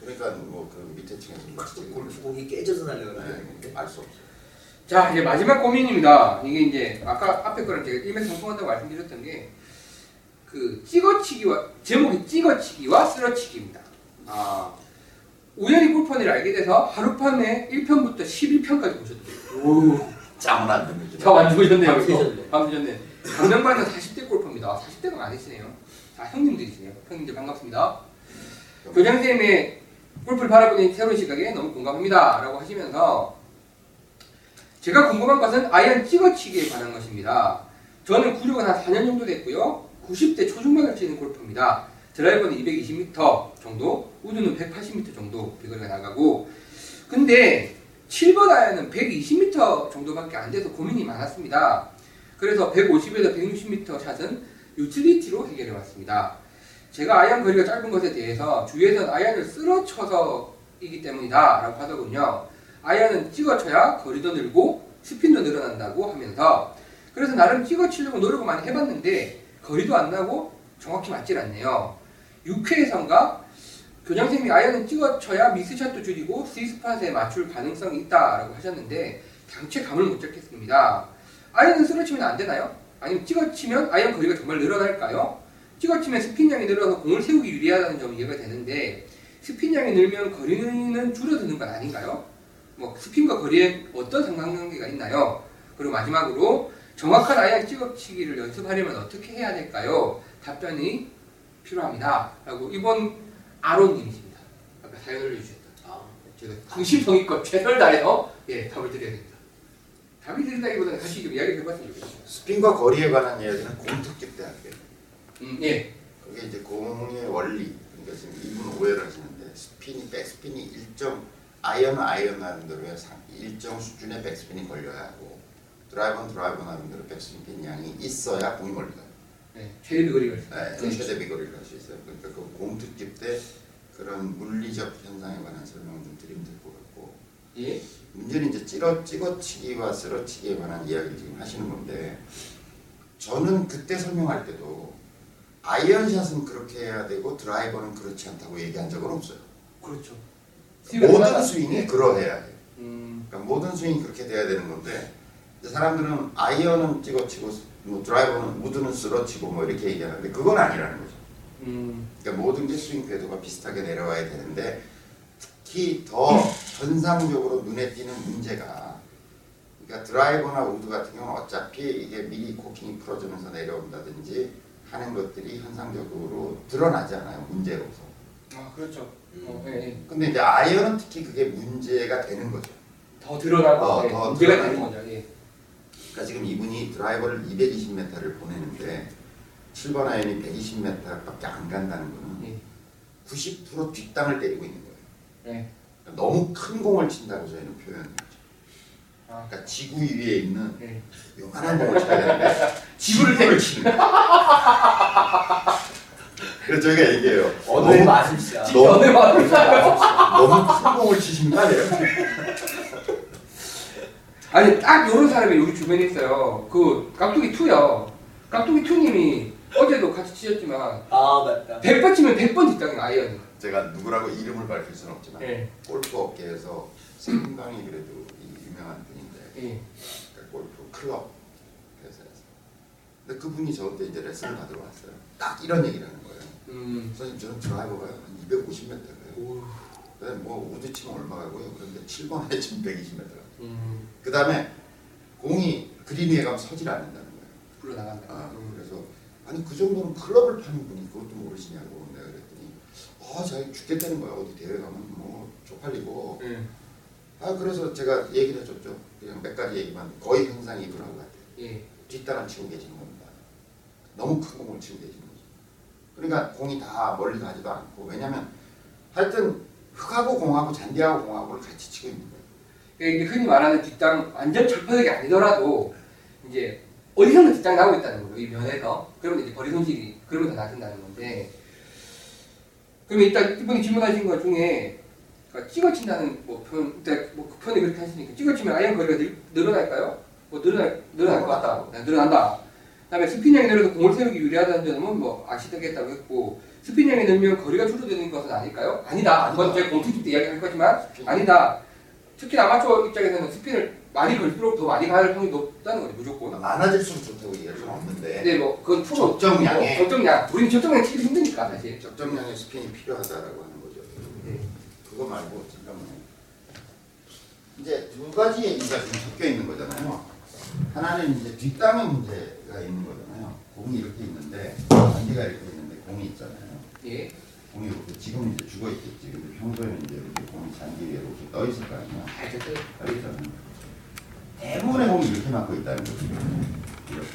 그러니까 뭐 그 밑에 층에서 그 골프공이 깨져서 날라가요 네, 알수 없어. 자 이제 마지막 고민입니다. 이게 이제 아까 앞에 거랑 제가 일맥상통한다고 말씀드렸던 게 그 찍어치기와 제목이 찍어치기와 쓰러치기입니다. 아 우연히 골판을 알게 돼서 하룻밤에 1편부터 11편까지 보셨대요. 오. 짬은 안 거죠. 저 완전 보셨네요. 밤 이거. 새셨네. 밤 새셨네. 강남반은 40대 골퍼입니다. 40대가 많으시네요. 다 형님들이시네요. 형님들 반갑습니다. 교장선생님의 골프를 바라보는 새로운 시각에 너무 공감합니다. 라고 하시면서 제가 궁금한 것은 아이언 찍어치기에 관한 것입니다. 저는 구력은 한 4년 정도 됐고요. 90대 초중반을 치는 골퍼입니다. 드라이버는 220m 정도, 우드는 180m 정도 비거리가 나가고 근데 7번 아이언은 120m 정도밖에 안 돼서 고민이 많았습니다. 그래서 150에서 160m 샷은 유틸리티로 해결해 왔습니다. 제가 아이언 거리가 짧은 것에 대해서 주위에서는 아이언을 쓸어쳐서이기 때문이다 라고 하더군요. 아이언은 찍어쳐야 거리도 늘고 스핀도 늘어난다고 하면서 그래서 나름 찍어치려고 노력을 많이 해봤는데 거리도 안 나고 정확히 맞질 않네요. 6회에선가 교장선생님이 아이언은 찍어쳐야 miss shot도 줄이고 스위스팟에 맞출 가능성이 있다라고 하셨는데 당최 감을 못 잡겠습니다. 아이언은 쓸어치면 안 되나요? 아니면 찍어치면 아이언 거리가 정말 늘어날까요? 찍어치면 스핀량이 늘어서 공을 세우기 유리하다는 점이 이해가 되는데 스핀량이 늘면 거리는 줄어드는 건 아닌가요? 뭐 스핀과 거리에 어떤 상관관계가 있나요? 그리고 마지막으로 정확한 아이언 찍어치기를 연습하려면 어떻게 해야 될까요? 답변이 필요합니다. 라고 이번 아론님이십니다. 아까 사연 올려주셨던 아, 제가 성심성의껏 최선을 다해서 예 답을 드려야 됩니다. 답을 드린다기보다는 다시 좀 이야기를 해봤으면 좋겠어요. 스핀과 거리에 관한 이야기는 공특집 때 할게요. 음, 예. 그게 이제 공의 원리. 그러니까 지금 이분 오해를 하시는데 스핀이 백스핀이 일정 아이언은 아이언 나름대로의 상- 일정 수준의 백스핀이 걸려야 하고 드라이버는 드라이버 나름대로 백스핀 양이 있어야 공이 걸려요. 네, 최대 비거리가 있어요. 네, 그 최대 비거리를 할 수 있어요. 그러니까 그 공특집 때 그런 물리적 현상에 관한 설명을 좀 드리면 될 것 같고 예. 문제는 이제 찌러, 찍어치기와 쓰러치기에 관한 이야기를 지금 하시는 건데 저는 그때 설명할 때도 아이언샷은 그렇게 해야 되고 드라이버는 그렇지 않다고 얘기한 적은 없어요. 그렇죠. 모든 스윙이 그러해야 해 요. 음, 그러니까 모든 스윙이 그렇게 돼야 되는 건데 사람들은 아이언은 찍어치고 뭐 드라이버는 우드는 쓰러치고 뭐 이렇게 얘기하는데 그건 아니라는 거죠. 음, 그러니까 모든 게 스윙 궤도가 비슷하게 내려와야 되는데 특히 더 현상적으로 눈에 띄는 문제가 그러니까 드라이버나 우드 같은 경우는 어차피 이게 미리 cocking이 풀어지면서 내려온다든지 하는 것들이 현상적으로 드러나지 않아요 문제로서. 아 그렇죠. 어, 예, 예. 근데 이제 아이언은 특히 그게 문제가 되는 거죠. 더 드러나고 어, 예, 더 문제가 드러나고. 되는 거죠. 예. 그러니까 지금 이분이 드라이버를 220m를 보내는데 7번 아이언이 120m밖에 안 간다는 거는 예. 90% 뒷땅을 때리고 있는 거예요. 예. 그러니까 너무 큰 공을 친다고 저희는 표현해요. 아, 그러니까 지구 위에 있는 예. 요만한 공을 쳐야 되는데 지구를 지구를 치는 거예요. 그래서 저희가 얘기해요. 너무, 어느 말을 너무 큰 공을 치시는 거 아니에요? 아니 딱 이런 사람이 우리 주변에 있어요. 그 깍두기 투요. 깍두기 투님이 어제도 같이 치셨지만 아 맞다. 100번 치면 100번 뒷땅이 아이언이. 제가 누구라고 이름을 밝힐 수는 없지만 예. 골프 업계에서 상당히 그래도 이 유명한 분인데 예. 그러니까 골프 클럽 회사에서. 근데 그분이 저한테 이제 레슨을 받으러 왔어요. 딱 이런 얘기를 하는 거예요. 음. 선생님 저는 드라이버가 한 250m예요. 오. 그다음에 뭐 우드 치면 얼마 가고요. 그런데 7번 에 지금 120m. 음, 그 다음에 공이 그린 위에 가면 서질 않는다는 거예요. 불러 나간다. 아, 음. 그래서 아니 그 정도는 클럽을 파는 분이 그것도 모르시냐고 내가 그랬더니 아 자기 죽겠다는 거야. 어디 대회 가면 뭐 쪽팔리고. 음, 아 그래서 제가 얘기를 해줬죠. 그냥 몇 가지 얘기만 거의 항상 이분하고 같아요 예. 뒷땅을 치고 계시는 겁니다. 너무 큰 공을 치고 계시는 거죠. 그러니까 공이 다 멀리 가지도 않고. 왜냐면 하여튼 흙하고 공하고 잔디하고 공하고를 같이 치고 있는 거예요 이게 흔히 말하는 뒷땅 완전 철퍼덕이 아니더라도 이제 어디선가 뒷땅 나오고 있다는 거죠. 이 면에서. 그러면 이제 거리 손실이 그러면 더 난다는 건데. 그러면 일단 이분이 질문하신 것 중에 그러니까 찍어친다는 뭐 표현, 일단 뭐 그 표현을 그렇게 하시니까 찍어치면 아이언 거리가 늘, 늘어날까요? 뭐 늘어날 늘어날 것 같다. 네, 늘어난다. 그다음에 스핀량이 늘어서 공을 세우기 유리하다는 점은 뭐 아시겠다고 했고 스핀량이 늘면 거리가 줄어드는 것은 아닐까요? 아니다. 그건 제가 때 이야기할 거지만 아니다. 특히 아마추어 입장에서는 스핀을 많이 걸수록 더 많이 갈 확률이 높다는 거죠 무조건. 많아질수록 좋다고 수는 없는데 근데 뭐 그건 프로 적정량에. 어, 적정량. 우리는 적정량 치기 힘드니까 사실. 적정량의 스핀이 필요하다라고 하는 거죠. 네. 그거 말고 잠깐만요. 이제 두 가지 얘기가 좀 섞여 있는 거잖아요. 하나는 이제 뒷땅의 문제가 있는 거잖아요. 공이 이렇게 있는데 반디가 이렇게 있는데 공이 있잖아요. 예. 공이 이렇게 지금 이제 죽어 있겠지. 근데 평소에는 이제 이렇게 공이 잔디 위에 이렇게 떠 있을 거 아니야. 알겠어요. 떠 있잖아요. 대부분의 공이 이렇게 맞고 있다는 거죠. 이렇게.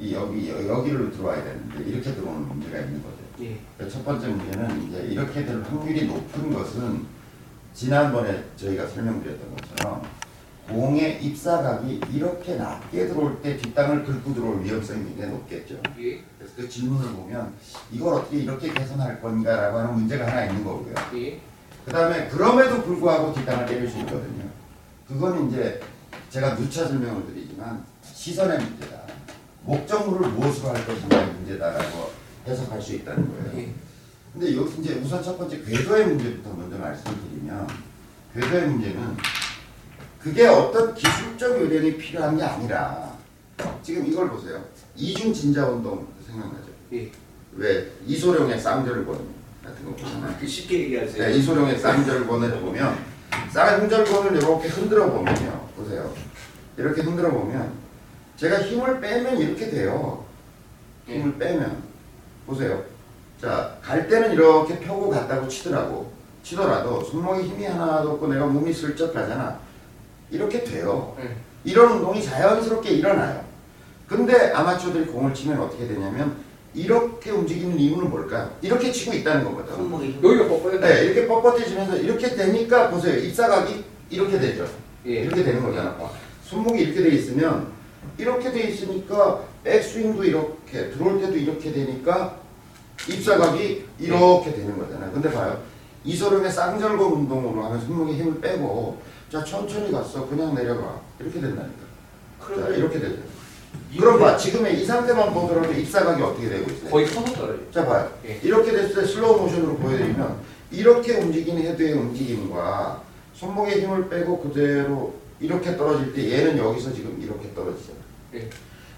이 여기 여- 여기로 들어와야 되는데 이렇게 들어오는 문제가 있는 거죠. 예. 첫 번째 문제는 이제 이렇게 될 확률이 높은 것은 지난번에 저희가 설명드렸던 것처럼 공의 입사각이 이렇게 낮게 들어올 때 뒷땅을 긁고 들어올 위험성이 굉장히 높겠죠. 예. 그래서 그 질문을 보면 이걸 어떻게 이렇게 개선할 건가라고 하는 문제가 하나 있는 거고요. 예. 그 다음에 그럼에도 불구하고 뒷땅을 때릴 수 있거든요. 그건 이제 제가 누차 설명을 드리지만 시선의 문제다. 목적물을 무엇으로 할 것인가의 문제다라고 해석할 수 있다는 거예요. 예. 근데 여기 이제 우선 첫 번째 궤도의 문제부터 먼저 말씀을 드리면 궤도의 문제는 그게 어떤 기술적 요령이 필요한 게 아니라 지금 이걸 보세요. 이중 진자 운동 생각나죠? 예. 왜 이소룡의 쌍절곤 같은 거 보잖아요. 그 쉽게 얘기하세요. 네, 이소룡의 쌍절곤을 보면 쌍절곤을 이렇게 흔들어 보면요. 보세요. 이렇게 흔들어 보면 제가 힘을 빼면 이렇게 돼요. 힘을 빼면 보세요. 자, 갈 때는 이렇게 펴고 갔다고 치더라고. 치더라도 손목에 힘이 하나도 없고 내가 몸이 슬쩍 가잖아. 이렇게 돼요. 예. 이런 운동이 자연스럽게 일어나요. 근데 아마추어들이 공을 치면 어떻게 되냐면 이렇게 움직이는 이유는 뭘까요? 이렇게 치고 있다는 거거든. 손목이 힘. 여기가 뻣뻣하다. 네, 이렇게 뻣뻣해지면서 이렇게 되니까 보세요. 입사각이 이렇게 되죠. 예. 이렇게 되는 거잖아. 손목이 이렇게 돼 있으면 이렇게 돼 있으니까 백스윙도 이렇게 들어올 때도 이렇게 되니까 입사각이 이렇게 되는 거잖아요. 근데 봐요. 이소룡의 쌍절곤 운동으로 하면 손목에 힘을 빼고 자 천천히 갔어. 그냥 내려가. 이렇게 된다니까. 자, 이렇게 되죠. 그럼 봐. 지금의 이 상태만 보더라도 입사각이 어떻게 되고 있어요? 거의 떨어져. 자 봐요. 예. 이렇게 됐을 때 슬로우 모션으로 보여드리면 이렇게 움직이는 헤드의 움직임과 손목에 힘을 빼고 그대로 이렇게 떨어질 때 얘는 여기서 지금 이렇게 떨어지잖아요. 예.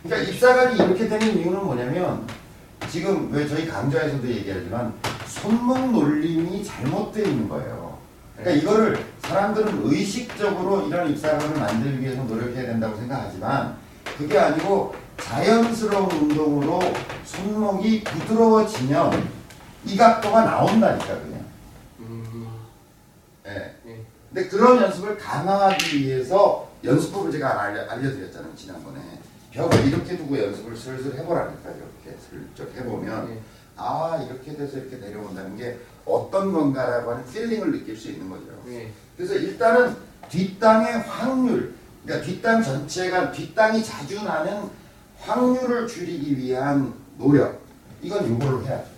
그러니까 입사각이 이렇게 되는 이유는 뭐냐면 지금 왜 저희 강좌에서도 얘기하지만 손목 놀림이 잘못되어 있는 거예요. 그러니까 이거를 사람들은 의식적으로 이런 입사각을 만들기 위해서 노력해야 된다고 생각하지만 그게 아니고 자연스러운 운동으로 손목이 부드러워지면 이 각도가 나온다니까 그냥. 예. 근데 그런 연습을 강화하기 위해서 연습법을 제가 알려, 알려드렸잖아요 지난번에 벽을 이렇게 두고 연습을 슬슬 해보라니까 이렇게 슬쩍 해보면 예. 아 이렇게 돼서 이렇게 내려온다는 게 어떤 건가라고 하는 feeling을 느낄 수 있는 거죠. 예. 그래서 일단은 뒷땅의 확률, 그러니까 뒷땅 전체가 뒷땅이 자주 나는 확률을 줄이기 위한 노력, 이건 이걸로 해야죠.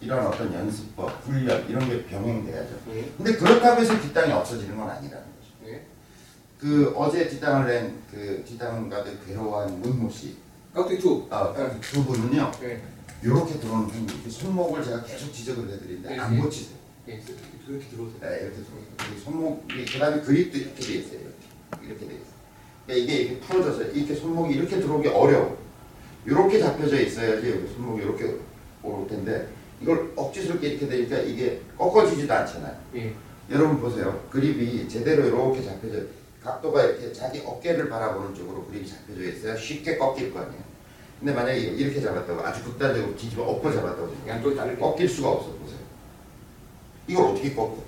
이런 어떤 연습법, 훈련 이런 게 병행돼야죠. 예. 근데 그렇다고 해서 뒷땅이 없어지는 건 아니라는 거죠. 예. 그 어제 뒷땅을 낸 그 뒷땅 가득 괴로워한 문모 씨, 깍두기 투. 아, 두 분은요, 예. 이렇게 들어오는 분, 이렇게 손목을 제가 계속 지적을 해드리는데 네, 안 네. 고치세요. 예. 이렇게 들어오세요. 네, 이렇게 들어오세요. 손목이 그다음에 그립도 이렇게 돼 있어요. 이렇게, 이렇게 돼 있어요. 그러니까 이게 이렇게 풀어져서 이렇게 손목이 이렇게 들어오기 어려워. 이렇게 잡혀져 있어야지 여기 손목이 이렇게 올 텐데 이걸 억지스럽게 이렇게 되니까 이게 꺾어지지도 않잖아요. 예. 여러분 보세요. 그립이 제대로 이렇게 잡혀져 각도가 이렇게 자기 어깨를 바라보는 쪽으로 그립이 잡혀져 있어야 쉽게 꺾일 거 아니에요. 근데 만약에 이렇게 잡았다고 아주 극단적으로 뒤집어 엎어 잡았다고. 양쪽이 다르게. 꺾일 수가 없어 보세요. 이걸 어떻게 꺾어?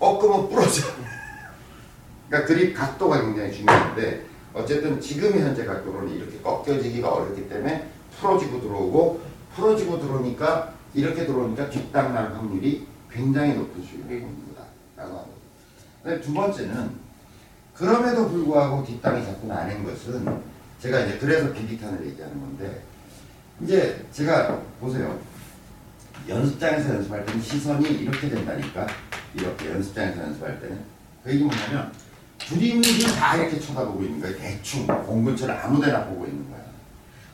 꺾으면 부러져. 그러니까 그립 각도가 굉장히 중요한데 어쨌든 지금 현재 각도로는 이렇게 꺾여지기가 어렵기 때문에 풀어지고 들어오고 풀어지고 들어오니까 이렇게 들어오니까 뒷땅 날 확률이 굉장히 높은 수준입니다 라고 합니다. 근데 두 번째는 그럼에도 불구하고 뒷땅이 자꾸 나는 것은 제가 이제 그래서 비비탄을 얘기하는 건데 이제 제가 보세요. 연습장에서 연습할 때는 시선이 이렇게 된다니까. 이렇게 연습장에서 연습할 때는. 그 얘기 뭐냐면 드림을 다 이렇게 쳐다보고 있는 거야 대충. 공 근처를 아무데나 보고 있는 거야.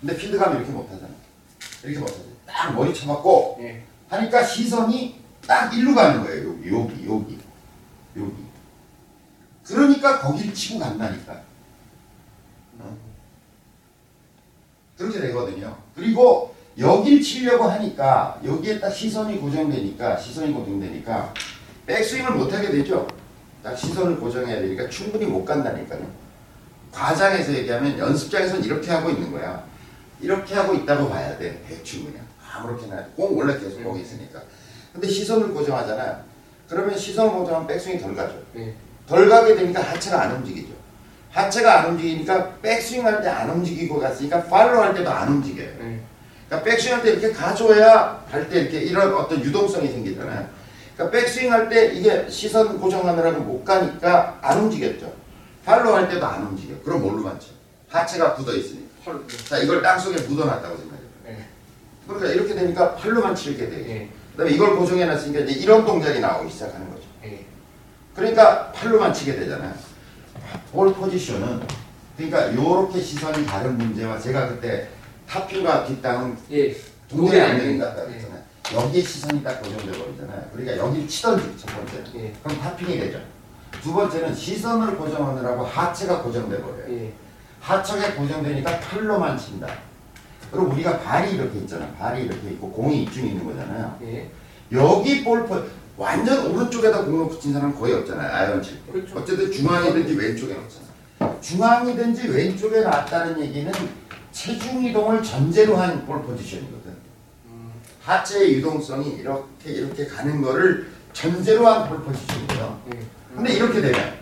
근데 필드 가면 이렇게 못하잖아. 이렇게 못하지. 딱 머리 쳐맞고 예. 하니까 시선이 딱 일로 가는 거예요. 여기 여기 여기. 여기. 그러니까 거기를 치고 간다니까. 어? 그렇게 되거든요 그리고 여길 치려고 하니까 여기에 딱 시선이 고정되니까 시선이 고정되니까 백스윙을 못하게 되죠. 딱 시선을 고정해야 되니까 충분히 못 간다니까요. 과장해서 얘기하면 연습장에서는 이렇게 하고 있는 거야. 이렇게 하고 있다고 봐야 돼. 대충 그냥 아무렇게나 공 원래 계속 거기 있으니까. 근데 시선을 고정하잖아. 그러면 시선을 고정하면 백스윙이 덜 가죠. 예. 덜 가게 되니까 하체가 안 움직이죠. 하체가 안 움직이니까 백스윙 할 때 안 움직이고 갔으니까 팔로 할 때도 안 움직여요. 예. 그러니까 백스윙 할 때 이렇게 가져야 할 때 이렇게 이런 어떤 유동성이 생기잖아요. 그러니까 백스윙 할 때 이게 시선 고정하느라고 못 가니까 안 움직였죠. 팔로 할 때도 안 움직여. 그럼 뭘로 맞죠? 하체가 굳어 있으니까. 헐. 자, 이걸 땅 속에 묻어놨다고 생각해요. 예. 그러니까 이렇게 되니까 팔로만 치게 돼요. 예. 그다음에 이걸 고정해놨으니까 이제 이런 동작이 나오기 시작하는 거죠. 예. 그러니까 팔로만 치게 되잖아요. 볼 포지션은 그러니까 이렇게 시선이 다른 문제와 제가 그때 탑핑과 뒷땅은 예. 동일이 안 동일이 된다고 예. 했잖아요. 여기에 시선이 딱 고정돼 버리잖아요. 그러니까 여기 치던지 첫 번째. 예. 그럼 탑핑이 되죠. 두 번째는 시선을 고정하느라고 하체가 고정돼 버려요. 예. 하체가 고정되니까 팔로만 친다. 그리고 우리가 발이 이렇게 있잖아. 발이 이렇게 있고 공이 이쯤 있는 거잖아요. 예. 여기 볼 포, 완전 오른쪽에다 공을 붙인 사람은 거의 없잖아요. 아이언 칠 때. 그렇죠. 어쨌든 중앙이든지 왼쪽에 놓잖아. 중앙이든지 왼쪽에 놨다는 얘기는 체중 이동을 전제로 한 볼 포지션이거든. 음. 하체의 유동성이 이렇게 이렇게 가는 거를 전제로 한 볼 포지션이에요. 예. 근데 이렇게 되면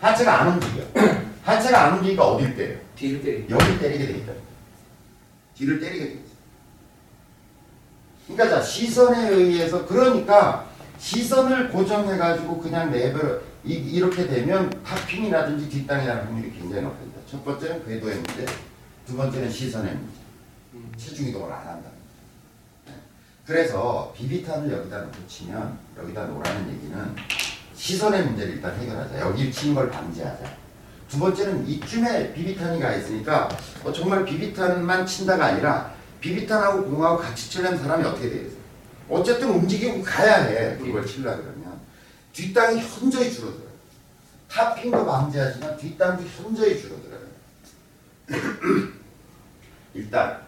하체가 안 움직여. 하체가 안 움직이니까 어딜 때려? 뒤를 때리. 여기 때리게 되겠다. 뒤를 때리게 되겠어. 그러니까 자 시선에 의해서 그러니까 시선을 고정해가지고 그냥 내버려 이, 이렇게 되면 탑핑이라든지 뒷땅이 나는 확률이 굉장히 높습니다. 첫 번째는 궤도의 문제, 두 번째는 시선의 문제. 음. 체중 이동을 안 한다. 네. 그래서 비비탄을 여기다 놓고 치면 여기다 놓으라는 얘기는 시선의 문제를 일단 해결하자. 여기 치는 걸 방지하자. 두 번째는 이쯤에 비비탄이 가 있으니까 어, 정말 비비탄만 친다가 아니라 비비탄하고 공하고 같이 치려는 사람이 어떻게 되겠어요? 어쨌든 움직이고 가야 해. 그걸 치려 그러면 뒷땅이 현저히 줄어들어요. topping도 방지하지만 뒷땅도 현저히 줄어들어요. 일단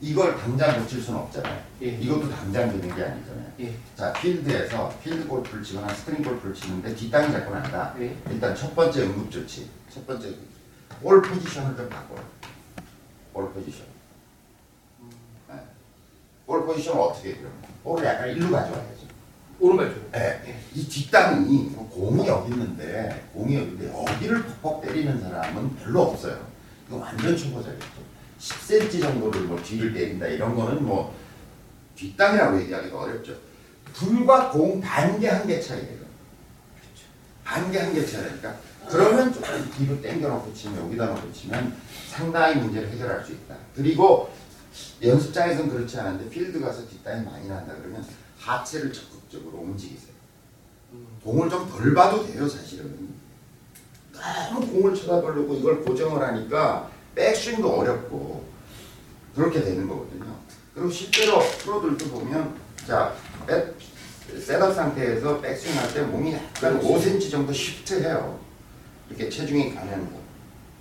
이걸 당장 고칠 수는 없잖아요. 예. 이것도 당장 되는 게 아니잖아요. 예. 자 필드에서 필드 골프를 치거나 스크린 골프를 치는데 뒷땅이 자꾸 난다. 예. 일단 첫 번째 응급 조치. 첫 번째 볼 포지션을 좀 바꿔요. 볼 포지션. 네. 볼 포지션을 어떻게 해요? 볼을 약간 일로 가져와야죠. 오른발 쪽. 네. 이 뒷땅이 공이 여기 있는데 공이 여기 있는데 여기를 퍽퍽 때리는 사람은 별로 없어요. 이거 완전 초보자겠죠. 10cm 정도를 뭐 뒤를 때린다 이런 거는 뭐 뒷땅이라고 얘기하기가 어렵죠. 불과 공 반 개 한 개 차이예요. 반 개 한 개 차이니까 그러면 조금 뒤로 당겨놓고 치면 여기다 놓고 치면 상당히 문제를 해결할 수 있다. 그리고 연습장에서는 그렇지 않은데 필드 가서 뒷땅이 많이 난다 그러면 하체를 적극적으로 움직이세요. 공을 좀 덜 봐도 돼요 사실은. 너무 공을 쳐다보려고 이걸 고정을 하니까 백스윙도 어렵고 그렇게 되는 거거든요. 그리고 실제로 프로들도 보면 자 백, 셋업 상태에서 백스윙 할 때 몸이 약간 5cm 정도 시프트해요. 이렇게 체중이 가면서.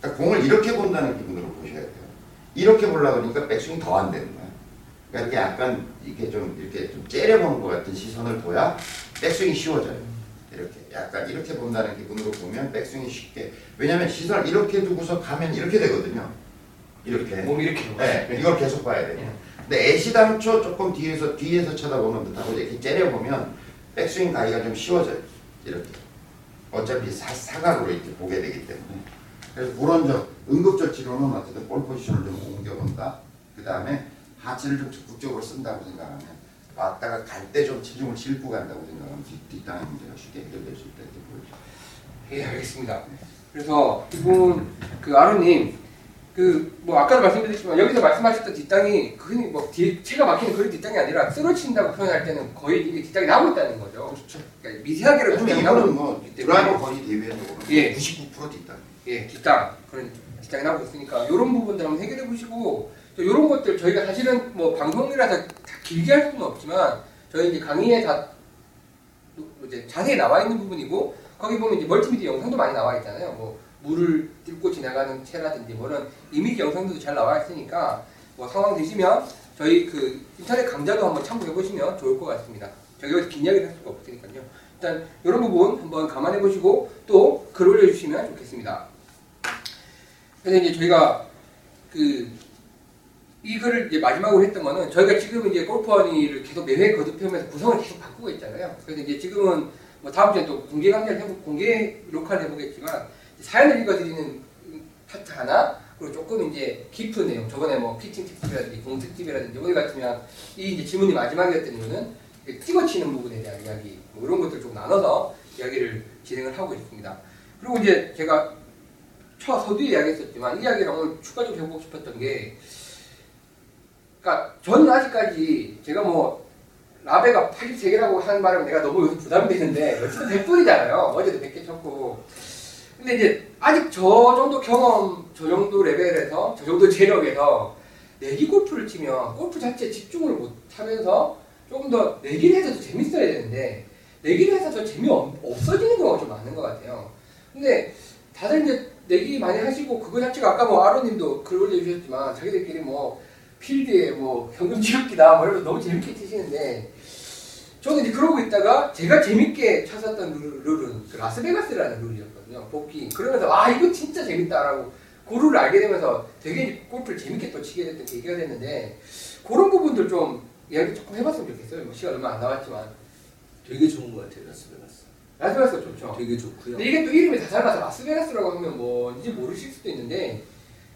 그러니까 공을 이렇게 본다는 기분으로 보셔야 돼요. 이렇게 보려고 그러니까 백스윙이 더안 되는 거예요. 그러니까 이렇게 약간 이렇게 좀 이렇게 좀 째려보는 것 같은 시선을 둬야 백스윙이 쉬워져요. 이렇게 약간 이렇게 본다는 기분으로 보면 백스윙이 쉽게 왜냐면 시선을 이렇게 두고서 가면 이렇게 되거든요. 이렇게. 몸이 이렇게 네, 이걸 계속 봐야 돼요. 네. 근데 애시당초 조금 뒤에서 뒤에서 쳐다보는 듯하고 이렇게 째려보면 백스윙 가기가 좀 쉬워져요. 이렇게. 어차피 사, 사각으로 이렇게 보게 되기 때문에. 그래서 그런 저 응급적 치료는 어쨌든 볼 포지션을 좀 옮겨본다. 그 다음에 하체를 좀 적극적으로 쓴다고 생각하면 왔다가 갈 때 좀 체중을 싣고 간다고 생각하면 뒷, 뒷땅의 문제가 쉽게 해결될 수 있다 이렇게 보여요. 예, 알겠습니다. 그래서 이분 그 아로님 그 뭐 아까도 말씀드렸지만 여기서 말씀하셨던 뒷땅이 그 흔히 뭐 뒤, 채가 막히는 그런 뒷땅이 아니라 쓰러친다고 표현할 때는 거의 이게 뒷땅이 나고 있다는 거죠. 그렇죠. 그러니까 미세하게라도 뒷땅이 뭐 있기 때문에 드라이버 거리 대비해서 예. 99% 뒷땅. 예, 뒷땅 그런 뒷땅이 나고 있으니까 이런 부분들 한번 해결해 보시고 또 이런 것들 저희가 사실은 뭐 방송이라서 다 길게 할 수는 없지만 저희 이제 강의에 다 이제 자세히 나와 있는 부분이고 거기 보면 이제 멀티미디어 영상도 많이 나와 있잖아요. 뭐 물을 뚫고 지나가는 채라든지 뭐 이런 이미지 영상들도 잘 나와 있으니까 뭐 상황 되시면 저희 그 인터넷 강좌도 한번 참고해 보시면 좋을 것 같습니다. 저기 여기서 긴 이야기를 할 수가 없으니까요. 일단 이런 부분 한번 감안해 보시고 또 글 올려주시면 좋겠습니다. 그래서 이제 저희가 그이 글을 이제 마지막으로 했던 거는 저희가 지금 이제 골프원이를 계속 매회 거듭해오면서 구성을 계속 바꾸고 있잖아요. 그래서 이제 지금은 뭐 다음 주에 또 공개 강좌를 해보, 공개 녹화를 해보겠지만 사연을 읽어드리는 파트 하나 그리고 조금 이제 깊은 내용 저번에 뭐 피팅 특집이라든지 공 특집이라든지 오늘 같으면 이 이제 질문이 마지막이었던 이유는 찍어치는 부분에 대한 이야기 뭐 이런 것들 좀 나눠서 이야기를 진행을 하고 있습니다. 그리고 이제 제가 첫 서두에 이야기했었지만 이 이야기를 오늘 추가적으로 해보고 싶었던 게 그러니까 저는 아직까지 제가 뭐 라베가 83개라고 하는 말은 내가 너무 요즘 부담이 되는데 어쨌든 100분이잖아요. 어제도 100개 쳤고 근데 이제 아직 저 정도 경험, 저 정도 레벨에서 저 정도 재력에서 내기 골프를 치면 골프 자체에 집중을 못 하면서 조금 더 내기를 해서 더 재밌어야 되는데 내기를 해서 더 재미 없어지는 경우가 좀 많은 것 같아요. 근데 다들 이제 내기 많이 하시고 그거 자체가 아까 뭐 아로님도 글 올려주셨지만 자기들끼리 뭐 필드에 뭐 현금 지급기다 뭐 이러면서 너무 재밌게 치시는데 저는 이제 그러고 있다가 제가 재밌게 찾았던 룰, 룰은 그 라스베가스라는 룰이었거든요. 복귀. 그러면서 아 이거 진짜 재밌다라고 그 룰을 알게 되면서 되게 골프를 재밌게 또 치게 됐던 계기가 됐는데 그런 부분들 좀 이야기 조금 해봤으면 좋겠어요. 뭐 시간 얼마 안 남았지만 되게 좋은 것 같아요, 라스베가스. 라스베가스 좋죠. 되게 좋고요. 근데 이게 또 이름이 다 잘라서 라스베가스라고 하면 뭔지 모르실 수도 있는데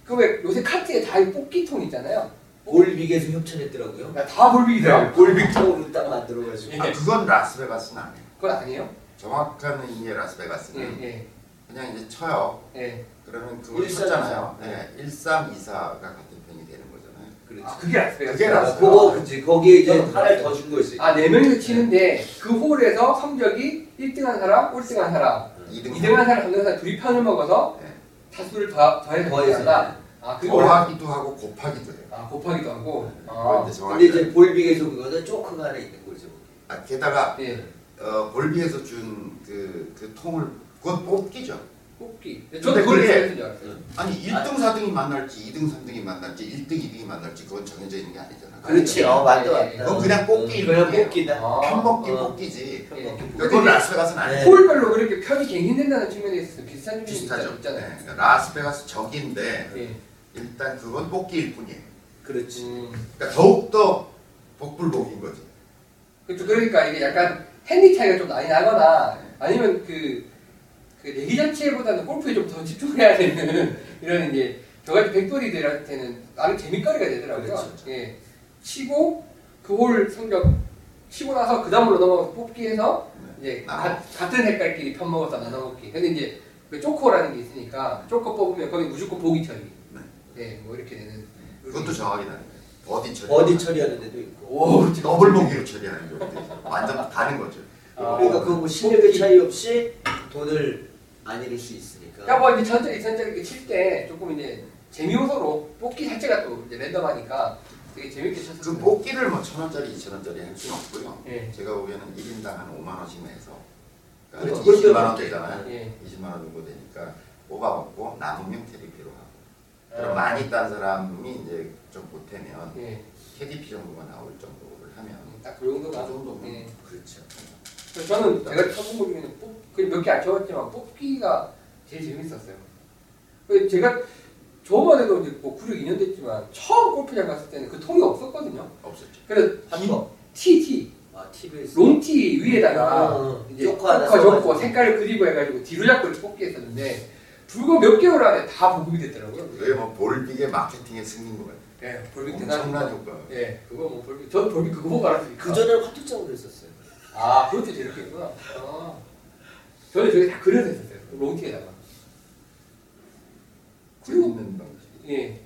그 왜 요새 카트에 다 뽑기통 있잖아요. 볼빅에서 협찬했더라고요. 다 볼빅이더라고. 볼빅통으로 딱 만들어가지고. 아 그건 라스베가스는 아니에요. 그건 아니에요? 정확한 의미의 라스베가스는 예, 예, 그냥 이제 쳐요. 예. 그러면 그걸 쳤잖아요. 네, 13, 2사가 같은. 그렇지. 아, 그게 라스베가스. 그게 라스- 그거 그치 거기에 이제 하나를 더 준 거지. 아, 네 명이서 치는데 그 홀에서 성적이 1등한 사람, 꼴등한 사람, 2등 2등한 사람, 3등한 사람 둘이 편을 먹어서 네. 타수를 더, 더해서 더해서. 한다. 아, 그거 더하기도 하고 곱하기도 해요. 아, 곱하기도 하고. 그걸 아, 근데 이제 볼빅에서 그거는 조커가 하나 있는 거죠. 아, 게다가 예. 어, 볼비에서 준 그 그 통을 그건 뽑기죠. 뽑기. 저도 그걸 잘했는 줄 알았어요. 아니 1등, 4등이 만날지 2등, 3등이 만날지 1등, 2등이 만날지 그건 정해져 있는 게 아니잖아. 그렇지. 어, 맞다, 맞다. 그건 그냥 뽑기 응, 그냥. 뽑기다. 아. 편먹기 어. 뽑기지. 편먹기 예. 뽑기. 그건 라스베가스는 아니에요. 네. 홀별로 그렇게 편이 갱신된다는 측면에 있어서 비슷한 비슷하죠. 있잖아요. 네. 그러니까 라스베가스 적인데 예. 일단 그건 뽑기일 뿐이에요. 그렇지. 음. 그러니까 더욱더 복불복인 거지. 그렇죠. 그러니까 이게 약간 핸디 차이가 좀 많이 나거나 아니면 그, 그 내기 자체보다는 골프에 좀 더 집중해야 되는 이런 이제 저같이 백돌이들한테는 나름 재밌거리가 되더라고요. 그렇죠. 예. 치고 그 홀 성적 치고 나서 그 다음으로 넘어가서 뽑기해서 이제 나눠. 가- 같은 색깔끼리 편 먹어서 나눠 먹기. 근데 이제 그 쪼코라는 게 있으니까 조커 뽑으면 거기 무조건 보기 처리. 네. 네, 뭐 이렇게 되는. 그것도 정확히 다른 거예요. 버디 처리. 버디 처리하는 데도 있고. 오. 더블 보기로 처리하는 있어요. 완전 다른 거죠. 아. 그러니까 그거 뭐 실력의 차이 없이 돈을 안 잃을 수 있으니까. 그러니까 뭐 이제 천천히 천천히 이렇게 칠 때 조금 이제 재미 요소로 뽑기 자체가 또 이제 랜덤하니까 되게 재밌게 쳤어요. 그 뽑기를 뭐 천 원짜리, 이천 원짜리 할 수는 없고요. 예. 제가 보기에는 1인당 한 5만 원씩 내서 그러니까 그걸 20만 원 빼먹게. 되잖아요. 예. 20만 원 정도 되니까 뽑아 먹고 남으면 테리피로 하고 그럼 아. 많이 딴 사람이 이제 좀 보태면 예. KDP 정도가 나올 정도를 하면 딱 그 정도가. 그 정도면 예. 그렇죠. 저는 제가 쳐본 것 중에는 뽑, 몇개 안 쳐봤지만 뽑기가 제일 재밌었어요. 그 제가 저번에도 이제 뭐 구력 2년 됐지만 처음 골프장 갔을 때는 그 통이 없었거든요. 없었죠. 그래서 한 번. TT, 아 TV에서. 롱티 위에다가 어, 이제 조커 적고. 색깔을 그리고 해가지고 뒤로 잡고 이렇게 뽑기 했었는데 불과 몇 개월 안에 다 보급이 됐더라고요. 그게 뭐 볼빅의 마케팅의 승리인 것 같아요. 예, 볼빅 엄청난 대단한 효과. 예, 그거 뭐 볼빅. 전 볼빅 그거 보고 알았으니까. 그 전에 화투장으로 했었어요. 아, 그것도 저렇게 했구나. 아. 저는 저기 다 그려서 했었어요. 롱티에다가. 그리고. 예.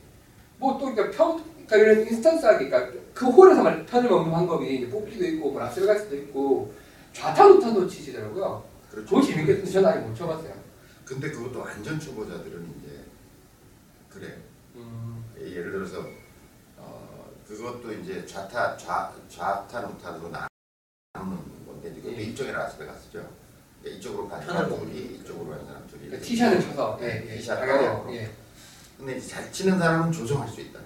뭐 또 그러니까 평 그러니까 이런 인스턴트하게 그러니까 그 홀에서만 편을 먹는 방법이 이제 뽑기도 있고 뭐 라스베가스도 있고 좌타 우타도 치시더라고요. 그렇죠. 그거 재밌겠는데 저는 아직 못 쳐봤어요. 근데 그것도 완전 초보자들은 이제 그래요. 음. 예를 들어서 어, 그것도 이제 좌타 좌 좌타 우타로 나누는 건데 이것도 예. 일종의 라스베가스죠. 이쪽으로 가는 편을 사람 먹는 둘이 이쪽으로 가는 사람 둘이. 그러니까 티샷을 쳐서 예, 네, 예. 티샷 당연해요. 하고. 예. 근데 이제 잘 치는 사람은 조정할 수 있다.